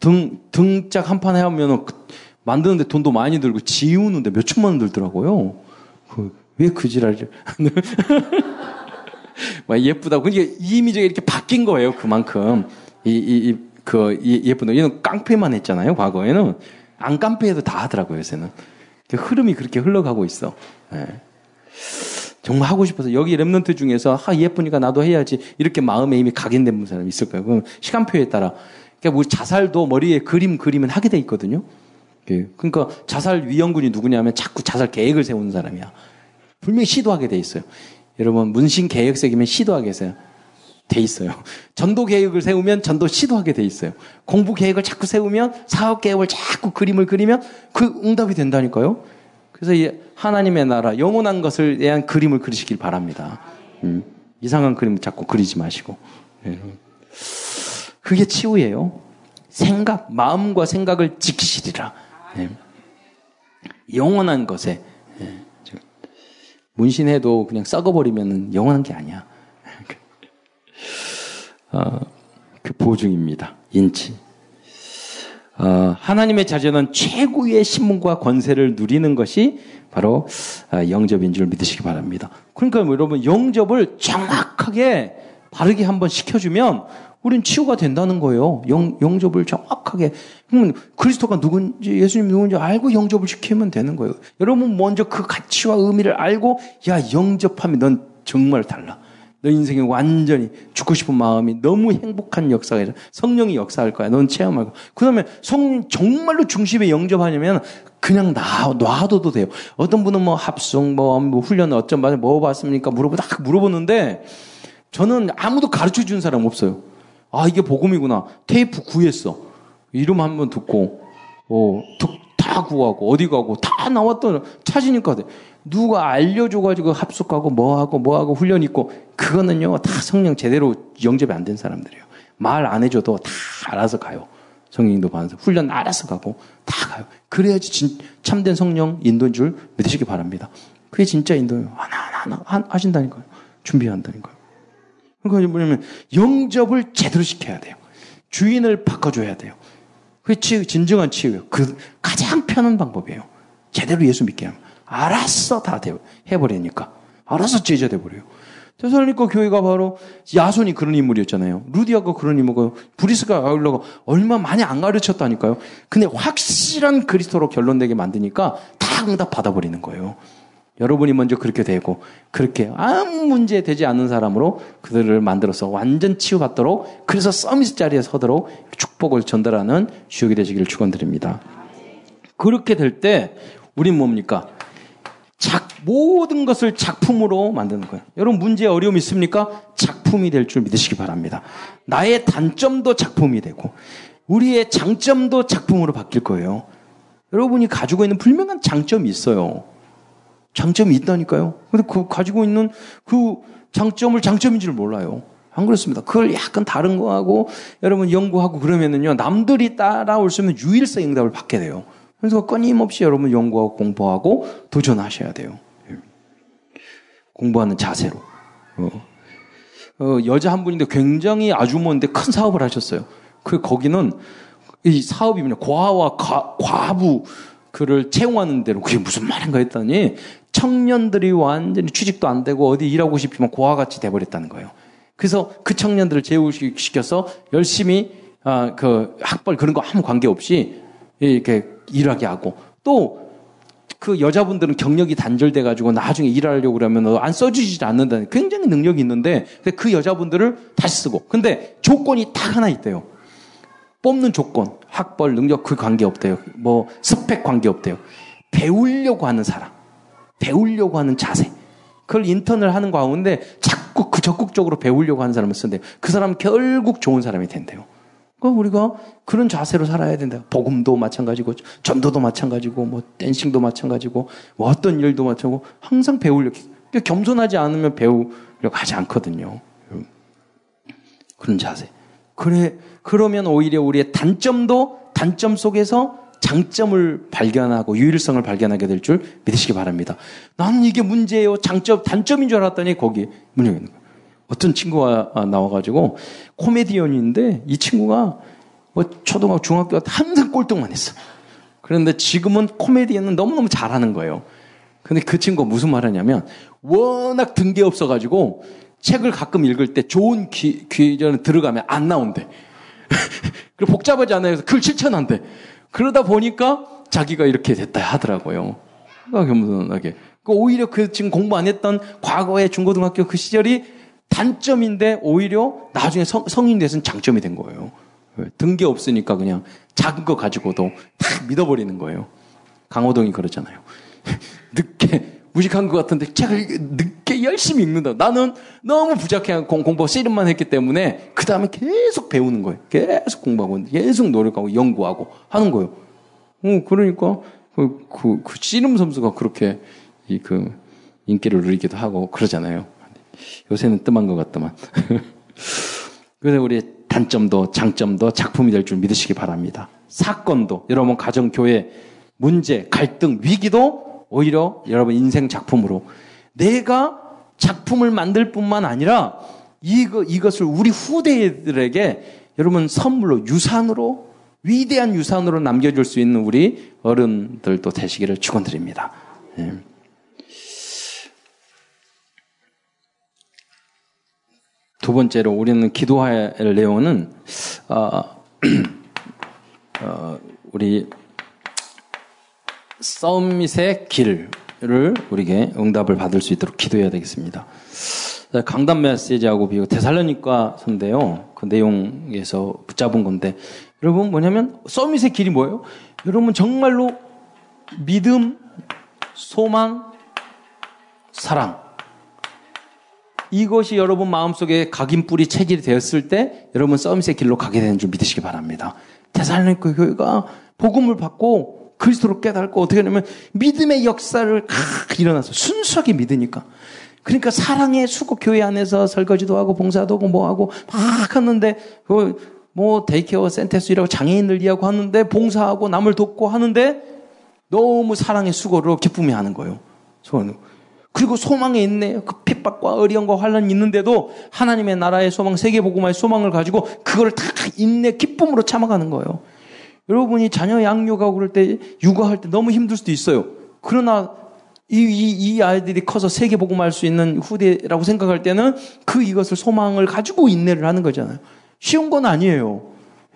등 등짝 한 판 해하면 그, 만드는데 돈도 많이 들고 지우는데 몇 천만 원 들더라고요. 그, 왜 그 지랄을? [LAUGHS] 예쁘다고. 그러니까 이미지가 이렇게 바뀐 거예요. 그만큼 이, 이, 이, 그 예쁜 얘는 깡패만 했잖아요. 과거에는 안 깡패해도 다 하더라고요. 요새는 그 흐름이 그렇게 흘러가고 있어. 네. 정말 하고 싶어서 여기 랩런트 중에서 아 예쁘니까 나도 해야지 이렇게 마음에 이미 각인된 사람이 있을까요? 그럼 시간표에 따라 그러니까 우리 자살도 머리에 그림 그리면 하게 돼 있거든요. 예. 그러니까 자살 위험군이 누구냐면 자꾸 자살 계획을 세우는 사람이야. 분명히 시도하게 돼 있어요. 여러분 문신 계획색이면 시도하게 해서요. 돼 있어요. [LAUGHS] 전도 계획을 세우면 전도 시도하게 돼 있어요. 공부 계획을 자꾸 세우면 사업 계획을 자꾸 그림을 그리면 그 응답이 된다니까요. 그래서 이 하나님의 나라 영원한 것을 대한 그림을 그리시길 바랍니다. 음, 이상한 그림을 자꾸 그리지 마시고. 네. 그게 치유예요. 생각, 마음과 생각을 지키시리라. 네. 영원한 것에 네. 문신해도 그냥 썩어버리면 영원한 게 아니야. 어, 그 보증입니다. 인치. 어, 하나님의 자녀는 최고의 신분과 권세를 누리는 것이 바로 어, 영접인 줄 믿으시기 바랍니다. 그러니까 여러분 영접을 정확하게 바르게 한번 시켜주면 우린 치유가 된다는 거예요. 영, 영접을 정확하게. 그러면 그리스도가 누군지, 예수님 누군지 알고 영접을 시키면 되는 거예요. 여러분 먼저 그 가치와 의미를 알고, 야, 영접하면 넌 정말 달라. 너 인생에 완전히 죽고 싶은 마음이 너무 행복한 역사가 있어. 성령이 역사할 거야. 넌 체험할 거야. 그 다음에 성령 정말로 중심에 영접하냐면 그냥 놔, 놔둬도 돼요. 어떤 분은 뭐 합성, 뭐, 뭐 훈련 어쩜 뭐 봤습니까? 물어보다 물어보는데 저는 아무도 가르쳐 준 사람 없어요. 아, 이게 복음이구나. 테이프 구했어. 이름 한번 듣고, 어, 다 구하고, 어디 가고, 다 나왔던, 찾으니까 돼. 누가 알려줘가지고 합숙하고 뭐하고 뭐하고 훈련 있고 그거는요 다 성령 제대로 영접이 안 된 사람들이에요. 말 안 해줘도 다 알아서 가요. 성령도 받아서 훈련 알아서 가고 다 가요. 그래야지 진, 참된 성령 인도인 줄 믿으시기 바랍니다. 그게 진짜 인도예요. 하나하나 하나, 하신다니까요. 준비한다니까요. 그러니까 뭐냐면 영접을 제대로 시켜야 돼요. 주인을 바꿔줘야 돼요. 그게 진정한 치유예요. 그 가장 편한 방법이에요. 제대로 예수 믿게 하면. 알았어, 다 해버리니까. 알아서 제자 돼버려요. 테살로니까 교회가 바로 야손이 그런 인물이었잖아요. 루디아가 그런 인물이고 브리스가 아울러가 얼마 많이 안 가르쳤다니까요. 근데 확실한 그리스도로 결론내게 만드니까 다 응답 받아버리는 거예요. 여러분이 먼저 그렇게 되고 그렇게 아무 문제 되지 않는 사람으로 그들을 만들어서 완전 치유받도록 그래서 서밋 자리에 서도록 축복을 전달하는 주역이 되시기를 축원드립니다. 그렇게 될 때 우린 뭡니까? 작, 모든 것을 작품으로 만드는 거예요. 여러분 문제에 어려움 있습니까? 작품이 될 줄 믿으시기 바랍니다. 나의 단점도 작품이 되고 우리의 장점도 작품으로 바뀔 거예요. 여러분이 가지고 있는 분명한 장점이 있어요. 장점이 있다니까요. 근데 그 가지고 있는 그 장점을 장점인 줄 몰라요. 안 그렇습니다. 그걸 약간 다른 거하고 여러분 연구하고 그러면은요 남들이 따라올 수 있는 유일성 응답을 받게 돼요. 그래서 끊임없이 여러분 연구하고 공부하고 도전하셔야 돼요. 공부하는 자세로. 어. 어, 여자 한 분인데 굉장히 아주머니인데 큰 사업을 하셨어요. 그 거기는 이 사업이 뭐냐 과와 과, 과부 그를 채용하는 대로 그게 무슨 말인가 했더니 청년들이 완전히 취직도 안 되고 어디 일하고 싶지만 고아 같이 돼버렸다는 거예요. 그래서 그 청년들을 재우시켜서 열심히 아, 그 학벌 그런 거 아무 관계 없이 이렇게 일하게 하고 또 그 여자분들은 경력이 단절돼 가지고 나중에 일하려고 그러면 안 써주지 않는다는 굉장히 능력이 있는데 그 여자분들을 다시 쓰고 근데 조건이 딱 하나 있대요. 뽑는 조건, 학벌, 능력 그 관계 없대요. 뭐 스펙 관계 없대요. 배우려고 하는 사람, 배우려고 하는 자세. 그걸 인턴을 하는 가운데 자꾸 그 적극적으로 배우려고 하는 사람을 쓴대요. 그 사람 결국 좋은 사람이 된대요. 그러니까 우리가 그런 자세로 살아야 된다. 복음도 마찬가지고, 전도도 마찬가지고, 뭐 댄싱도 마찬가지고, 뭐 어떤 일도 마찬가지고, 항상 배우려고. 그러니까 겸손하지 않으면 배우려고 하지 않거든요. 그런 자세. 그래, 그러면 오히려 우리의 단점도 단점 속에서 장점을 발견하고 유일성을 발견하게 될 줄 믿으시기 바랍니다. 나는 이게 문제예요. 장점, 단점인 줄 알았더니 거기 문제가 있는 거예요. 어떤 친구가 나와가지고 코미디언인데 이 친구가 뭐 초등학교, 중학교 때 항상 꼴등만 했어. 그런데 지금은 코미디언은 너무너무 잘하는 거예요. 근데 그 친구가 무슨 말 하냐면 워낙 등계 없어가지고 책을 가끔 읽을 때 좋은 기, 기전에 들어가면 안 나온대. [LAUGHS] 그리고 복잡하지 않아요. 글 실천한대. 그러다 보니까 자기가 이렇게 됐다 하더라고요. 그러니까 겸손하게. 그 오히려 그 지금 공부 안 했던 과거의 중고등학교 그 시절이 단점인데 오히려 나중에 성, 성인 돼서는 장점이 된 거예요. 등게 없으니까 그냥 작은 거 가지고도 다 믿어버리는 거예요. 강호동이 그러잖아요. [LAUGHS] 늦게 무식한 것 같은데 책을 늦게 열심히 읽는다. 나는 너무 부족해 공부 씨름만 했기 때문에 그 다음에 계속 배우는 거예요. 계속 공부하고 계속 노력하고 연구하고 하는 거예요. 어, 그러니까 그, 그, 그 씨름 선수가 그렇게 이 그 인기를 누리기도 하고 그러잖아요. 요새는 뜸한 것 같더만. [LAUGHS] 그래서 우리 단점도 장점도 작품이 될 줄 믿으시기 바랍니다. 사건도 여러분 가정 교회 문제 갈등 위기도 오히려 여러분 인생 작품으로 내가 작품을 만들 뿐만 아니라 이거, 이것을 우리 후대들에게 여러분 선물로 유산으로 위대한 유산으로 남겨줄 수 있는 우리 어른들도 되시기를 축원드립니다. 네. 두 번째로 우리는 기도할 내용은 어, [CLEARS THROAT] 어, 우리 썸밋의 길을 우리에게 응답을 받을 수 있도록 기도해야 되겠습니다. 강단 메시지하고 비교 대살로니까 선데요. 그 내용에서 붙잡은 건데 여러분 뭐냐면 서밋의 길이 뭐예요? 여러분 정말로 믿음, 소망, 사랑 이것이 여러분 마음속에 각인 뿌리 체질이 되었을 때 여러분 summit의 길로 가게 되는 줄 믿으시기 바랍니다. 데살로니가 교회가 복음을 받고 그리스도로 깨닫고 어떻게 하냐면 믿음의 역사를 칵 일어나서 순수하게 믿으니까 그러니까 사랑의 수고 교회 안에서 설거지도 하고 봉사도 하고 뭐 하고 막 하는데 그 뭐 daycare 센터서 일하고 장애인들 일하고 하는데 봉사하고 남을 돕고 하는데 너무 사랑의 수고로 기쁨이 하는 거예요. 그리고 소망에 있네. 그 핍박과 어려움과 환란이 있는데도 하나님의 나라의 소망, 세계 복음화의 소망을 가지고 그걸 다 인내 기쁨으로 참아가는 거예요. 여러분이 자녀 양육하고 그럴 때 육아할 때 너무 힘들 수도 있어요. 그러나 이, 이, 이 아이들이 커서 세계 복음할 수 있는 후대라고 생각할 때는 그 이것을 소망을 가지고 인내를 하는 거잖아요. 쉬운 건 아니에요.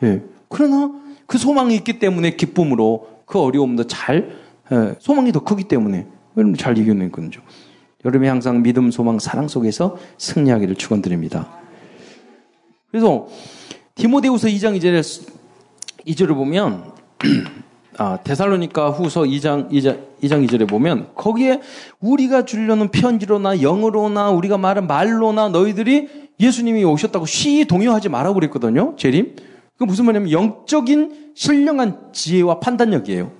예. 그러나 그 소망이 있기 때문에 기쁨으로 그 어려움도 잘, 예. 소망이 더 크기 때문에 여러분 잘 이겨낸 거죠. 여러분이 항상 믿음, 소망, 사랑 속에서 승리하기를 축원드립니다. 그래서 디모데후서 2장 2절에 2절을 보면 [CLEARS THROAT] 아, 데살로니카 후서 2장, 2장, 2장 2절에 보면 거기에 우리가 주려는 편지로나 영어로나 우리가 말한 말로나 너희들이 예수님이 오셨다고 쉬 동요하지 말라고 그랬거든요. 재림. 그 무슨 말이냐면 영적인 신령한 지혜와 판단력이에요.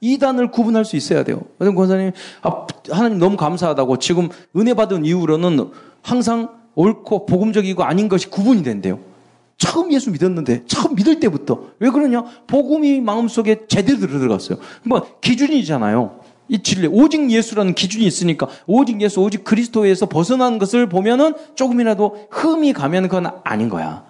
이단을 구분할 수 있어야 돼요. 그래서 권사님, 아, 하나님 너무 감사하다고 지금 은혜 받은 이후로는 항상 옳고 복음적이고 아닌 것이 구분이 된대요. 처음 예수 믿었는데 처음 믿을 때부터 왜 그러냐? 복음이 마음속에 제대로 들어갔어요. 뭐 기준이잖아요. 이 진리 오직 예수라는 기준이 있으니까 오직 예수 오직 그리스도에서 벗어난 것을 보면은 조금이라도 흠이 가면 그건 아닌 거야.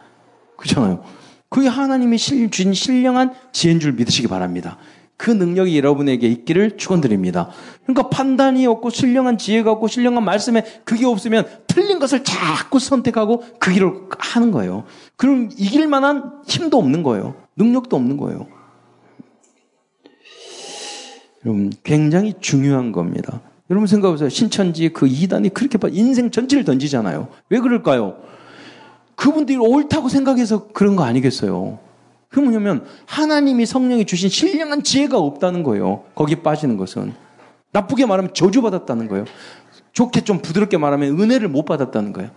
그렇잖아요. 그게 하나님의 실, 주신 신령한 지혜인 줄 믿으시기 바랍니다. 그 능력이 여러분에게 있기를 축원드립니다. 그러니까 판단이 없고 신령한 지혜가 없고 신령한 말씀에 그게 없으면 틀린 것을 자꾸 선택하고 그 길을 하는 거예요. 그럼 이길 만한 힘도 없는 거예요. 능력도 없는 거예요. 여러분 굉장히 중요한 겁니다. 여러분 생각해보세요. 신천지 그 이단이 그렇게 인생 전체를 던지잖아요. 왜 그럴까요? 그분들이 옳다고 생각해서 그런 거 아니겠어요? 그 뭐냐면 하나님이 성령이 주신 신령한 지혜가 없다는 거예요. 거기 빠지는 것은. 나쁘게 말하면 저주받았다는 거예요. 좋게 좀 부드럽게 말하면 은혜를 못 받았다는 거예요.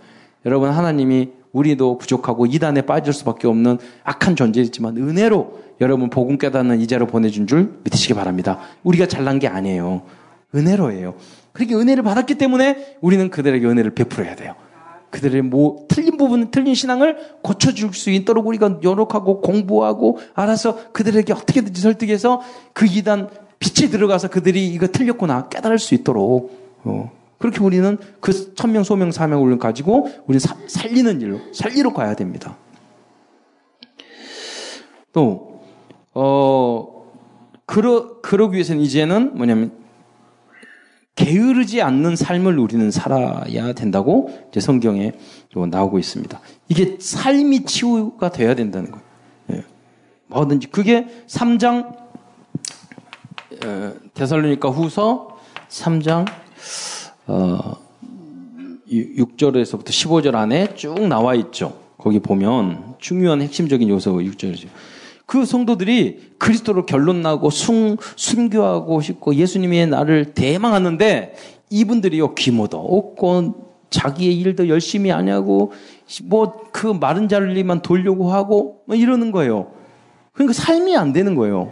여러분 하나님이 우리도 부족하고 이단에 빠질 수밖에 없는 악한 존재이지만 은혜로 여러분 복음 깨닫는 이자로 보내준 줄 믿으시기 바랍니다. 우리가 잘난 게 아니에요. 은혜로예요. 그렇게 은혜를 받았기 때문에 우리는 그들에게 은혜를 베풀어야 돼요. 그들의 뭐 틀린 부분, 틀린 신앙을 고쳐줄 수 있도록 우리가 노력하고 공부하고 알아서 그들에게 어떻게든지 설득해서 그 이단 빛이 들어가서 그들이 이거 틀렸구나 깨달을 수 있도록 어. 그렇게 우리는 그 천명, 소명, 사명을 가지고 우리 살리는 일로 살리러 가야 됩니다. 또 어, 그러 그러기 위해서는 이제는 뭐냐면 게으르지 않는 삶을 우리는 살아야 된다고 이제 성경에 나오고 있습니다. 이게 삶이 치유가 돼야 된다는 거예요. 예. 뭐든지 그게 3장 어, 데살로니가 후서 3장 어, 6절에서부터 15절 안에 쭉 나와 있죠. 거기 보면 중요한 핵심적인 요소가 6절이죠. 그 성도들이 그리스도로 결론 나고 순, 순교하고 싶고 예수님이 나를 대망하는데 이분들이요 귀모도 없고 자기의 일도 열심히 안 하고 뭐 그 마른 자리만 돌려고 하고 뭐 이러는 거예요. 그러니까 삶이 안 되는 거예요.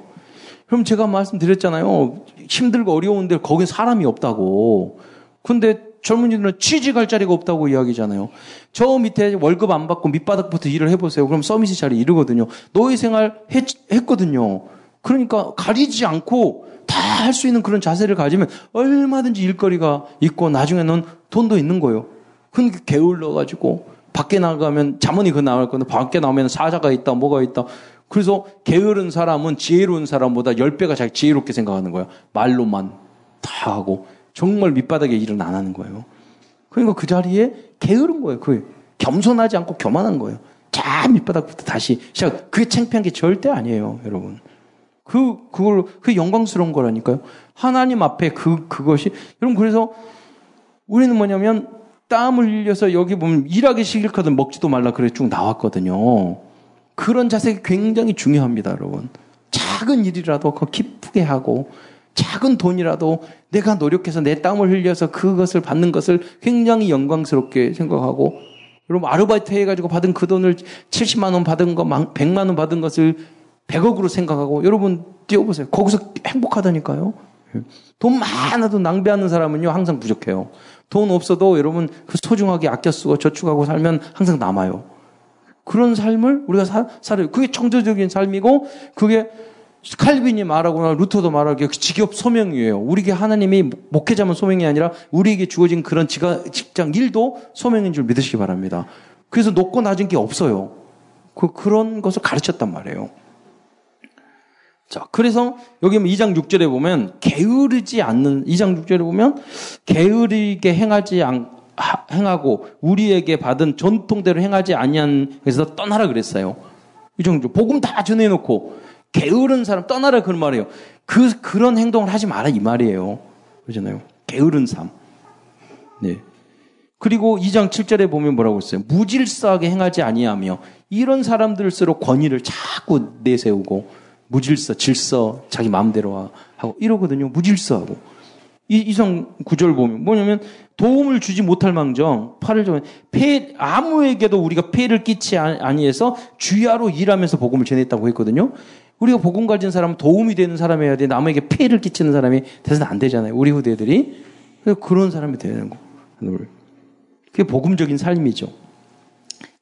그럼 제가 말씀드렸잖아요. 힘들고 어려운데 거긴 사람이 없다고. 근데 젊은이들은 취직할 자리가 없다고 이야기잖아요. 저 밑에 월급 안 받고 밑바닥부터 일을 해보세요. 그럼 서밋이 자리 이르거든요. 노예 생활 했, 했거든요. 그러니까 가리지 않고 다 할 수 있는 그런 자세를 가지면 얼마든지 일거리가 있고 나중에는 돈도 있는 거예요. 그러니까 게을러가지고 밖에 나가면 자문이 그 나올 건데 밖에 나오면 사자가 있다, 뭐가 있다. 그래서 게으른 사람은 지혜로운 사람보다 10배가 자기 지혜롭게 생각하는 거예요. 말로만 다 하고. 정말 밑바닥에 일은 안 하는 거예요. 그러니까 그 자리에 게으른 거예요. 그 겸손하지 않고 교만한 거예요. 자 밑바닥부터 다시 시작. 그게 창피한 게 절대 아니에요, 여러분. 그 그걸 그 영광스러운 거라니까요. 하나님 앞에 그 그것이 여러분 그래서 우리는 뭐냐면 땀을 흘려서 여기 보면 일하기 싫거든 먹지도 말라 그래 쭉 나왔거든요. 그런 자세가 굉장히 중요합니다, 여러분. 작은 일이라도 그 기쁘게 하고 작은 돈이라도 내가 노력해서 내 땀을 흘려서 그것을 받는 것을 굉장히 영광스럽게 생각하고 여러분 아르바이트 해가지고 받은 그 돈을 70만 원 받은 거 100만 원 받은 것을 100억으로 생각하고 여러분 뛰어보세요. 거기서 행복하다니까요. 돈 많아도 낭비하는 사람은요 항상 부족해요. 돈 없어도 여러분 그 소중하게 아껴 쓰고 저축하고 살면 항상 남아요. 그런 삶을 우리가 사, 살아요. 그게 청조적인 삶이고 그게 칼빈이 말하거나 루터도 말하기에 그 직업 소명이에요. 우리에게 하나님이 목회자만 소명이 아니라 우리에게 주어진 그런 지가, 직장 일도 소명인 줄 믿으시기 바랍니다. 그래서 높고 낮은 게 없어요. 그, 그런 것을 가르쳤단 말이에요. 자, 그래서 여기 2장 6절에 보면 게으르지 않는 2장 6절에 보면 게으르게 행하지 않 행하고 우리에게 받은 전통대로 행하지 아니한 그래서 떠나라 그랬어요. 이 정도 복음 다 전해 놓고 게으른 사람 떠나라 그런 말이에요. 그 그런 행동을 하지 마라 이 말이에요. 그러잖아요. 게으른 삶. 네. 그리고 2장 7절에 보면 뭐라고 했어요? 무질서하게 행하지 아니하며 이런 사람들수록 권위를 자꾸 내세우고 무질서, 질서, 자기 마음대로 하고 이러거든요. 무질서하고. 이, 이성 구절 보면 뭐냐면 도움을 주지 못할 망정 팔을 좀 폐, 아무에게도 우리가 폐를 끼치 아니해서 주야로 일하면서 복음을 전했다고 했거든요. 우리가 복음 가진 사람은 도움이 되는 사람이어야 돼. 남에게 폐를 끼치는 사람이 돼서는 안 되잖아요. 우리 후대들이. 그런 사람이 되는 거. 그게 복음적인 삶이죠.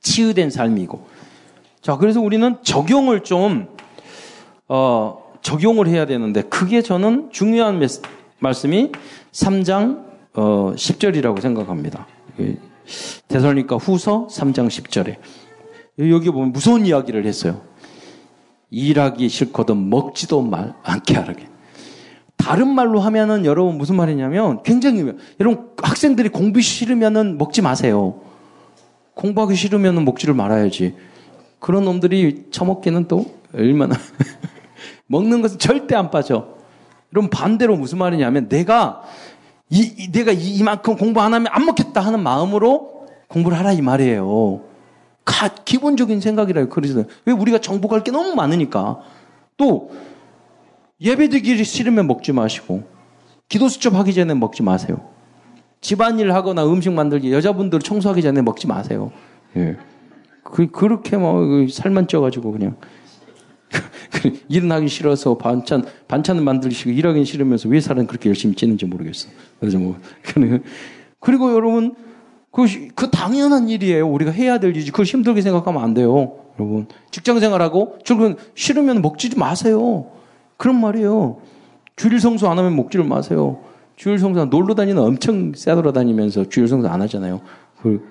치유된 삶이고. 자, 그래서 우리는 적용을 좀, 어, 적용을 해야 되는데, 그게 저는 중요한 메시, 말씀이 3장, 어, 10절이라고 생각합니다. 대설니까 후서 3장 10절에. 여기 보면 무서운 이야기를 했어요. 일하기 싫거든 먹지도 말, 않게 하라게. 다른 말로 하면은 여러분 무슨 말이냐면 굉장히 여러분 학생들이 공부 싫으면은 먹지 마세요. 공부하기 싫으면은 먹지를 말아야지. 그런 놈들이 처먹기는 또 얼마나 [LAUGHS] 먹는 것은 절대 안 빠져. 그럼 반대로 무슨 말이냐면 내가 이, 이 내가 이, 이만큼 공부 안 하면 안 먹겠다 하는 마음으로 공부를 하라 이 말이에요. 가, 기본적인 생각이라요. 그래서 왜 우리가 정복할 게 너무 많으니까 또 예배드리기 싫으면 먹지 마시고 기도 수첩 하기 전에 먹지 마세요. 집안일 하거나 음식 만들기 여자분들 청소하기 전에 먹지 마세요. 예. 그 그렇게 뭐그 살만 쪄가지고 그냥 [LAUGHS] 일은 하기 싫어서 반찬 반찬을 만들기 싫고 일하기 싫으면서 왜 살은 그렇게 열심히 찌는지 모르겠어. 그래서 뭐 그리고 여러분 그, 그 당연한 일이에요. 우리가 해야 될 일이지. 그걸 힘들게 생각하면 안 돼요. 여러분 직장 생활하고 출근 싫으면 먹지 마세요. 그런 말이에요. 주일 성수 안 하면 먹지를 마세요. 주일 성수 놀러 다니는 엄청 싸돌아 다니면서 주일 성수 안 하잖아요. 그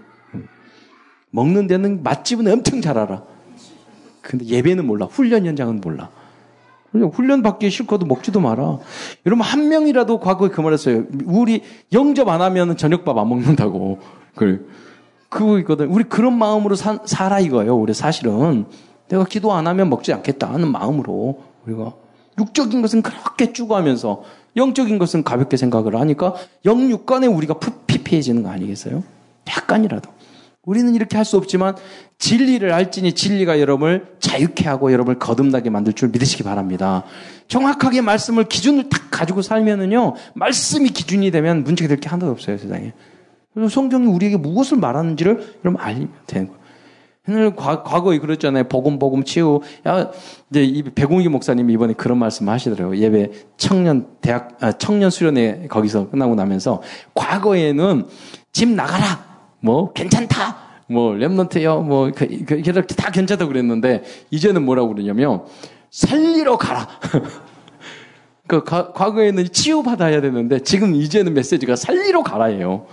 먹는 데는 맛집은 엄청 잘 알아. 근데 예배는 몰라. 훈련 현장은 몰라. 훈련 받기 싫고도 먹지도 마라. 여러분 한 명이라도 과거에 그 말했어요. 우리 영접 안 하면 저녁밥 안 먹는다고. 그 그거 있거든. 우리 그런 마음으로 사, 살아 이거예요. 우리 사실은 내가 기도 안 하면 먹지 않겠다 하는 마음으로 우리가 육적인 것은 그렇게 추구하면서 영적인 것은 가볍게 생각을 하니까 영육간에 우리가 피폐해지는 거 아니겠어요? 약간이라도. 우리는 이렇게 할 수 없지만 진리를 알지니 진리가 여러분을 자유케 하고 여러분을 거듭나게 만들 줄 믿으시기 바랍니다. 정확하게 말씀을 기준을 딱 가지고 살면은요, 말씀이 기준이 되면 문제가 될 게 하나도 없어요, 세상에. 그래서 성경이 우리에게 무엇을 말하는지를 여러분 알면 되는 거예요. 옛날 과거에 그랬잖아요. 복음, 치유. 야, 이제 이 배공기 목사님이 이번에 그런 말씀 하시더라고요. 예배 청년 대학, 아, 청년 수련회 거기서 끝나고 나면서 과거에는 집 나가라. 뭐, 괜찮다. 뭐, 랩런트요. 뭐, 그, 그, 이렇게 다 괜찮다고 그랬는데, 이제는 뭐라고 그러냐면, 살리러 가라. [LAUGHS] 그, 가, 과거에는 치유받아야 되는데, 지금 이제는 메시지가 살리러 가라예요.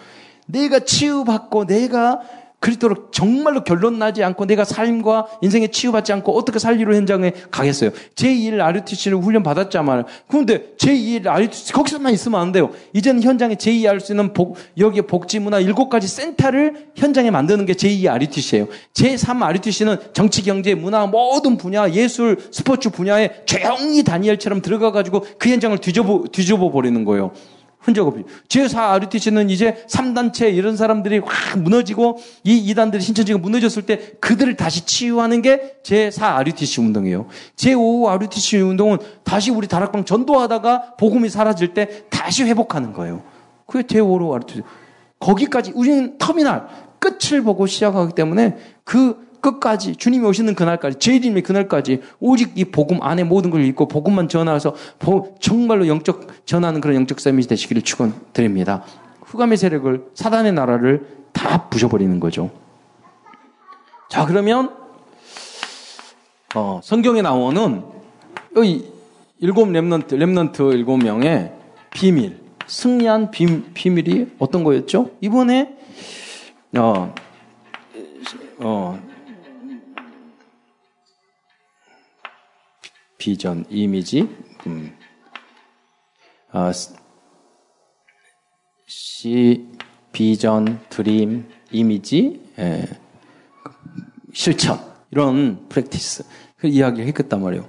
내가 치유받고, 내가 그리스도로 정말로 결론 나지 않고 내가 삶과 인생에 치유받지 않고 어떻게 살리로 현장에 가겠어요. 제2일 RUTC를 훈련 받았잖아요. 그런데 제2일 RUTC 거기서만 있으면 안 돼요. 이제는 현장에 제2 할수 있는 복, 여기에 복지문화 일곱 가지 센터를 현장에 만드는 게 제2 RUTC예요. 제3 RUTC는 정치, 경제, 문화 모든 분야, 예술, 스포츠 분야에 조용히 다니엘처럼 들어가가지고 그 현장을 뒤져보, 뒤져보 버리는 거예요. 흔적 없이. 제4 RUTC는 이제 3단체 이런 사람들이 확 무너지고 이 이단들이 신천지가 무너졌을 때 그들을 다시 치유하는 게 제4 RUTC 운동이에요. 제5 RUTC 운동은 다시 우리 다락방 전도하다가 복음이 사라질 때 다시 회복하는 거예요. 그게 제5로 RUTC. 거기까지 우리는 터미널 끝을 보고 시작하기 때문에 그 끝까지 주님이 오시는 그날까지 제일님이 그날까지 오직 이 복음 안에 모든 걸 읽고 복음만 전하서 정말로 영적 전하는 그런 영적 삶이 되시기를 축원드립니다. 후감의 세력을 사단의 나라를 다 부셔버리는 거죠. 자 그러면 어, 성경에 나오는 이 일곱 렘넌트 렘넌트 일곱 명의 비밀 승리한 비, 비밀이 어떤 거였죠? 이번에 어, 어, 비전, 이미지, 음. 아, C, 비전, dream, 이미지, 예, 실천 이런 practice 그 이야기를 했겠단 말이에요.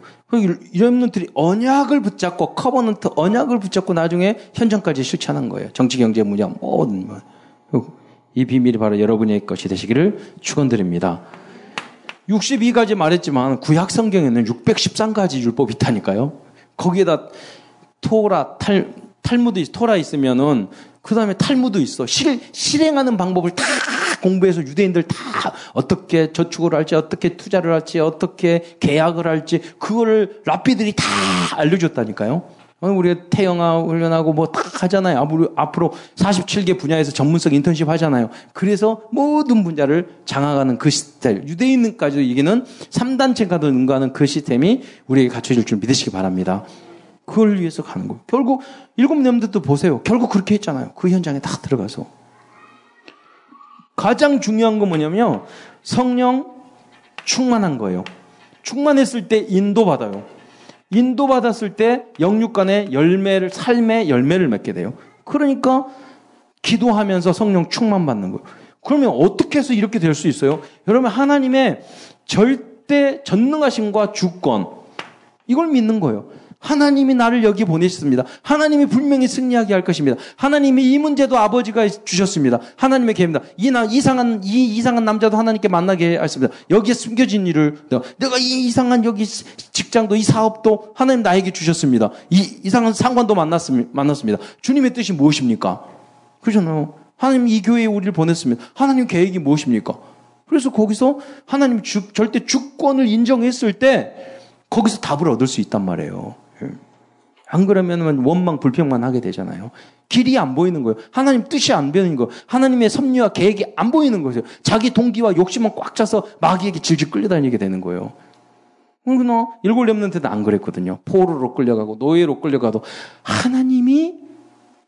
이런 분들이 언약을 붙잡고 covenant 언약을 붙잡고 나중에 현장까지 실천한 거예요. 정치, 경제, 문화 모든 이 비밀이 바로 여러분의 것이 되시기를 축원드립니다. 62가지 말했지만 구약 성경에는 613가지 율법이 있다니까요. 거기에다 토라 탈 탈무드 토라 있으면은 그 다음에 탈무드 있어. 실, 실행하는 방법을 다 공부해서 유대인들 다 어떻게 저축을 할지, 어떻게 투자를 할지, 어떻게 계약을 할지, 그거를 랍비들이 다 알려 줬다니까요. 우리가 태영아 훈련하고 뭐 다 하잖아요. 앞으로, 앞으로 47개 분야에서 전문성 인턴십 하잖아요. 그래서 모든 분야를 장악하는 그 시스템, 유대인까지도 이기는 3단체가 능가하는 그 시스템이 우리에게 갖춰질 줄 믿으시기 바랍니다. 그걸 위해서 가는 거예요. 결국 일곱 렘들도 보세요. 결국 그렇게 했잖아요. 그 현장에 다 들어가서. 가장 중요한 건 뭐냐면 성령 충만한 거예요. 충만했을 때 인도받아요. 인도받았을 때 영육간의 열매를 삶의 열매를 맺게 돼요. 그러니까 기도하면서 성령 충만 받는 거예요. 그러면 어떻게 해서 이렇게 될 수 있어요? 여러분 하나님의 절대 전능하심과 주권 이걸 믿는 거예요. 하나님이 나를 여기 보내셨습니다. 하나님이 분명히 승리하게 할 것입니다. 하나님이 이 문제도 아버지가 주셨습니다. 하나님의 계획입니다. 이 나, 이상한, 이 이상한 남자도 하나님께 만나게 했습니다. 여기에 숨겨진 일을, 내가, 이 이상한 여기 직장도, 이 사업도 하나님 나에게 주셨습니다. 이 이상한 상관도 만났습니다. 만났습니다. 주님의 뜻이 무엇입니까? 그러잖아요. 하나님 이 교회에 우리를 보냈습니다. 하나님 계획이 무엇입니까? 그래서 거기서 하나님 주, 절대 주권을 인정했을 때 거기서 답을 얻을 수 있단 말이에요. 안 그러면 원망 불평만 하게 되잖아요. 길이 안 보이는 거예요. 하나님 뜻이 안 보이는 거예요. 하나님의 섭리와 계획이 안 보이는 거예요. 자기 동기와 욕심은 꽉 차서 마귀에게 질질 끌려다니게 되는 거예요. 그러나 일곱 렘넌트는 안 그랬거든요. 포로로 끌려가고 노예로 끌려가도 하나님이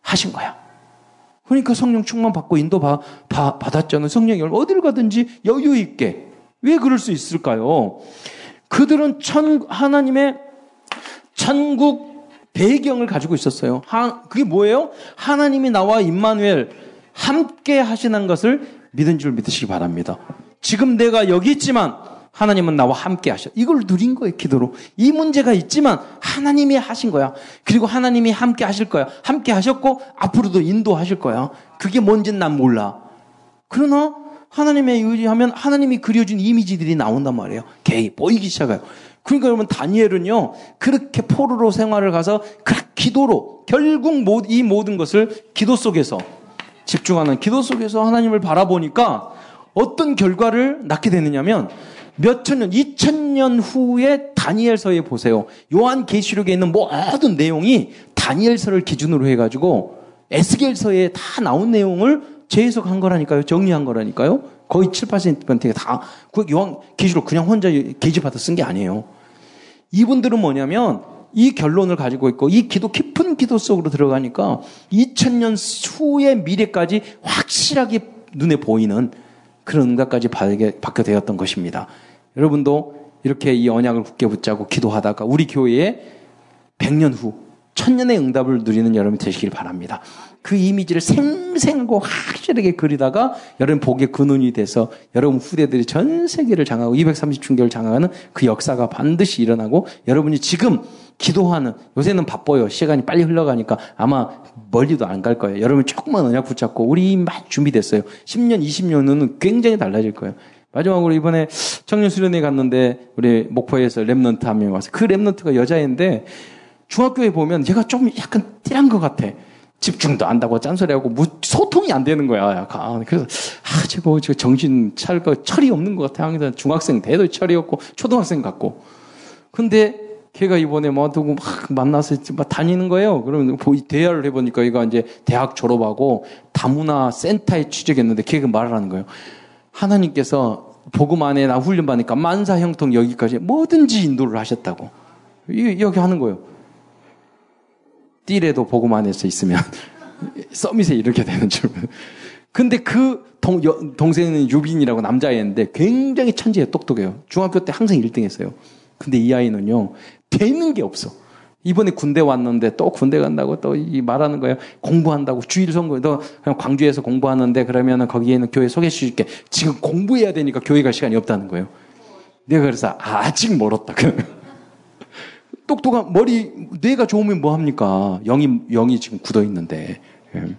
하신 거야. 그러니까 성령 충만 받고 인도 바, 바, 받았잖아요. 성령이 어딜 가든지 여유 있게. 왜 그럴 수 있을까요? 그들은 천, 하나님의 천국 배경을 가지고 있었어요. 하, 그게 뭐예요? 하나님이 나와 임마누엘 함께 하시는 것을 믿은 줄 믿으시기 바랍니다. 지금 내가 여기 있지만 하나님은 나와 함께 하셔. 이걸 누린 거예요, 기도로. 이 문제가 있지만 하나님이 하신 거야. 그리고 하나님이 함께 하실 거야. 함께 하셨고 앞으로도 인도하실 거야. 그게 뭔지는 난 몰라. 그러나 하나님의 의지하면 하나님이 그려준 이미지들이 나온단 말이에요. 개이 보이기 시작해요. 그러니까 여러분 다니엘은요 그렇게 포로로 생활을 가서 그 기도로 결국 이 모든 것을 기도 속에서 집중하는 기도 속에서 하나님을 바라보니까 어떤 결과를 낳게 되느냐면 몇천 년, 이천 년 후에 다니엘서에 보세요. 요한 계시록에 있는 모든 내용이 다니엘서를 기준으로 해가지고 에스겔서에 다 나온 내용을 재해석한 거라니까요. 정리한 거라니까요. 거의 7, 8%가 다, 그 요한 계시록 그냥 혼자 계집받아 쓴 게 아니에요. 이분들은 뭐냐면 이 결론을 가지고 있고 이 기도 깊은 기도 속으로 들어가니까 2000년 후의 미래까지 확실하게 눈에 보이는 그런 응답까지 받게, 되었던 것입니다. 여러분도 이렇게 이 언약을 굳게 붙잡고 기도하다가 우리 교회에 100년 후 천년의 응답을 누리는 여러분이 되시길 바랍니다. 그 이미지를 생생하고 확실하게 그리다가 여러분 복의 근원이 돼서 여러분 후대들이 전 세계를 장하고 230중계를 장악하는 그 역사가 반드시 일어나고 여러분이 지금 기도하는 요새는 바빠요. 시간이 빨리 흘러가니까 아마 멀리도 안 갈 거예요. 여러분 조금만 언약 붙잡고 우리 막 준비됐어요. 10년, 20년 후는 굉장히 달라질 거예요. 마지막으로 이번에 청년 수련회 갔는데 우리 목포에서 remnant 한 명 와서 그 remnant가 여자인데 중학교에 보면 제가 좀 약간 띨한 것 같아. 집중도 안 하고 딴소리하고 소통이 안 되는 거야. 약간. 그래서 아 저거 저 정신 차릴 거 철이 없는 것 같아. 항상 중학생 돼도 철이 없고 초등학생 같고. 근데 걔가 이번에 뭐 누구 막 만나서 막 다니는 거예요. 그러면 대화를 해보니까 얘가 이제 대학 졸업하고 다문화 센터에 취직했는데 걔가 말을 하는 거예요. 하나님께서 복음 안에 나 훈련 받으니까 만사 형통 여기까지 뭐든지 인도를 하셨다고. 여기 하는 거예요. 띠래도 복음 안에서 있으면 [LAUGHS] 서밋에 이렇게 되는 줄. 근데 그 동, 여, 동생은 유빈이라고 남자애인데 굉장히 천재예요. 똑똑해요. 중학교 때 항상 1등 했어요. 근데 이 아이는요, 되는 게 없어. 이번에 군대 왔는데 또 군대 간다고 또 이 말하는 거예요. 공부한다고 주일 선거 너 그냥 광주에서 공부하는데 그러면은 거기에는 교회 소개시켜 줄게. 지금 공부해야 되니까 교회 갈 시간이 없다는 거예요. 내가 그래서 아직 멀었다. 똑똑한 머리 뇌가 좋으면 뭐 합니까? 영이 영이 지금 굳어 있는데 예.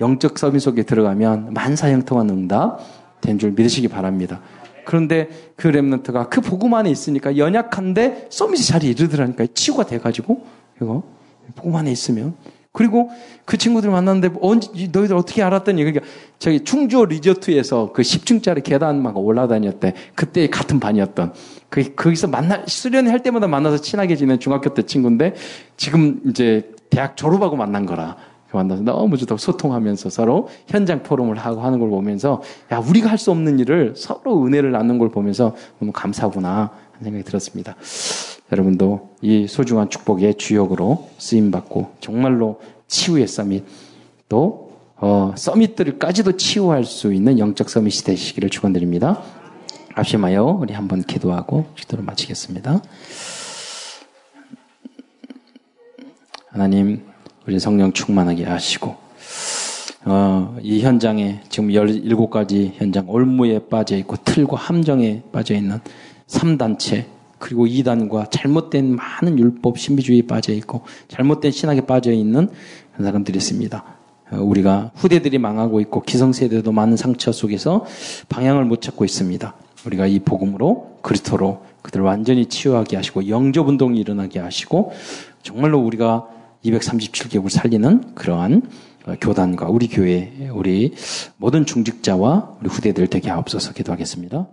영적 서밋 속에 들어가면 만사형통한 응답 된 줄 믿으시기 바랍니다. 그런데 그 랩런트가 그 복음 안에 있으니까 연약한데 서밋이 자리에 이르더라니까 치유가 돼가지고 이거 복음 안에 있으면 그리고 그 친구들 만났는데 언제 너희들 어떻게 알았더니 그러니까 저기 충주 리조트에서 그 10층짜리 계단 막 올라다녔대. 그때 같은 반이었던. 그 거기서 만나 수련회 할 때마다 만나서 친하게 지낸 중학교 때 친구인데 지금 이제 대학 졸업하고 만난 거라. 만나서 너무 좋다고 소통하면서 서로 현장 포럼을 하고 하는 걸 보면서 야 우리가 할 수 없는 일을 서로 은혜를 나누는 걸 보면서 너무 감사구나 하는 생각이 들었습니다. 여러분도 이 소중한 축복의 주역으로 쓰임 받고 정말로 치유의 서밋 또 어, 서밋들까지도 치유할 수 있는 영적 서밋이 되시기를 축원드립니다. 앞심하여 우리 한번 기도하고 기도를 마치겠습니다. 하나님 우리 성령 충만하게 하시고 어, 이 현장에 지금 17가지 현장 올무에 빠져 있고 틀과 함정에 빠져 있는 3단체 그리고 이단과 잘못된 많은 율법 신비주의에 빠져 있고 잘못된 신학에 빠져 있는 사람들이 있습니다. 어, 우리가 후대들이 망하고 있고 기성세대도 많은 상처 속에서 방향을 못 찾고 있습니다. 우리가 이 복음으로 그리스도로 그들을 완전히 치유하게 하시고 영접 운동이 일어나게 하시고 정말로 우리가 237개국을 살리는 그러한 교단과 우리 교회, 우리 모든 중직자와 우리 후대들 되게 하옵소서 기도하겠습니다.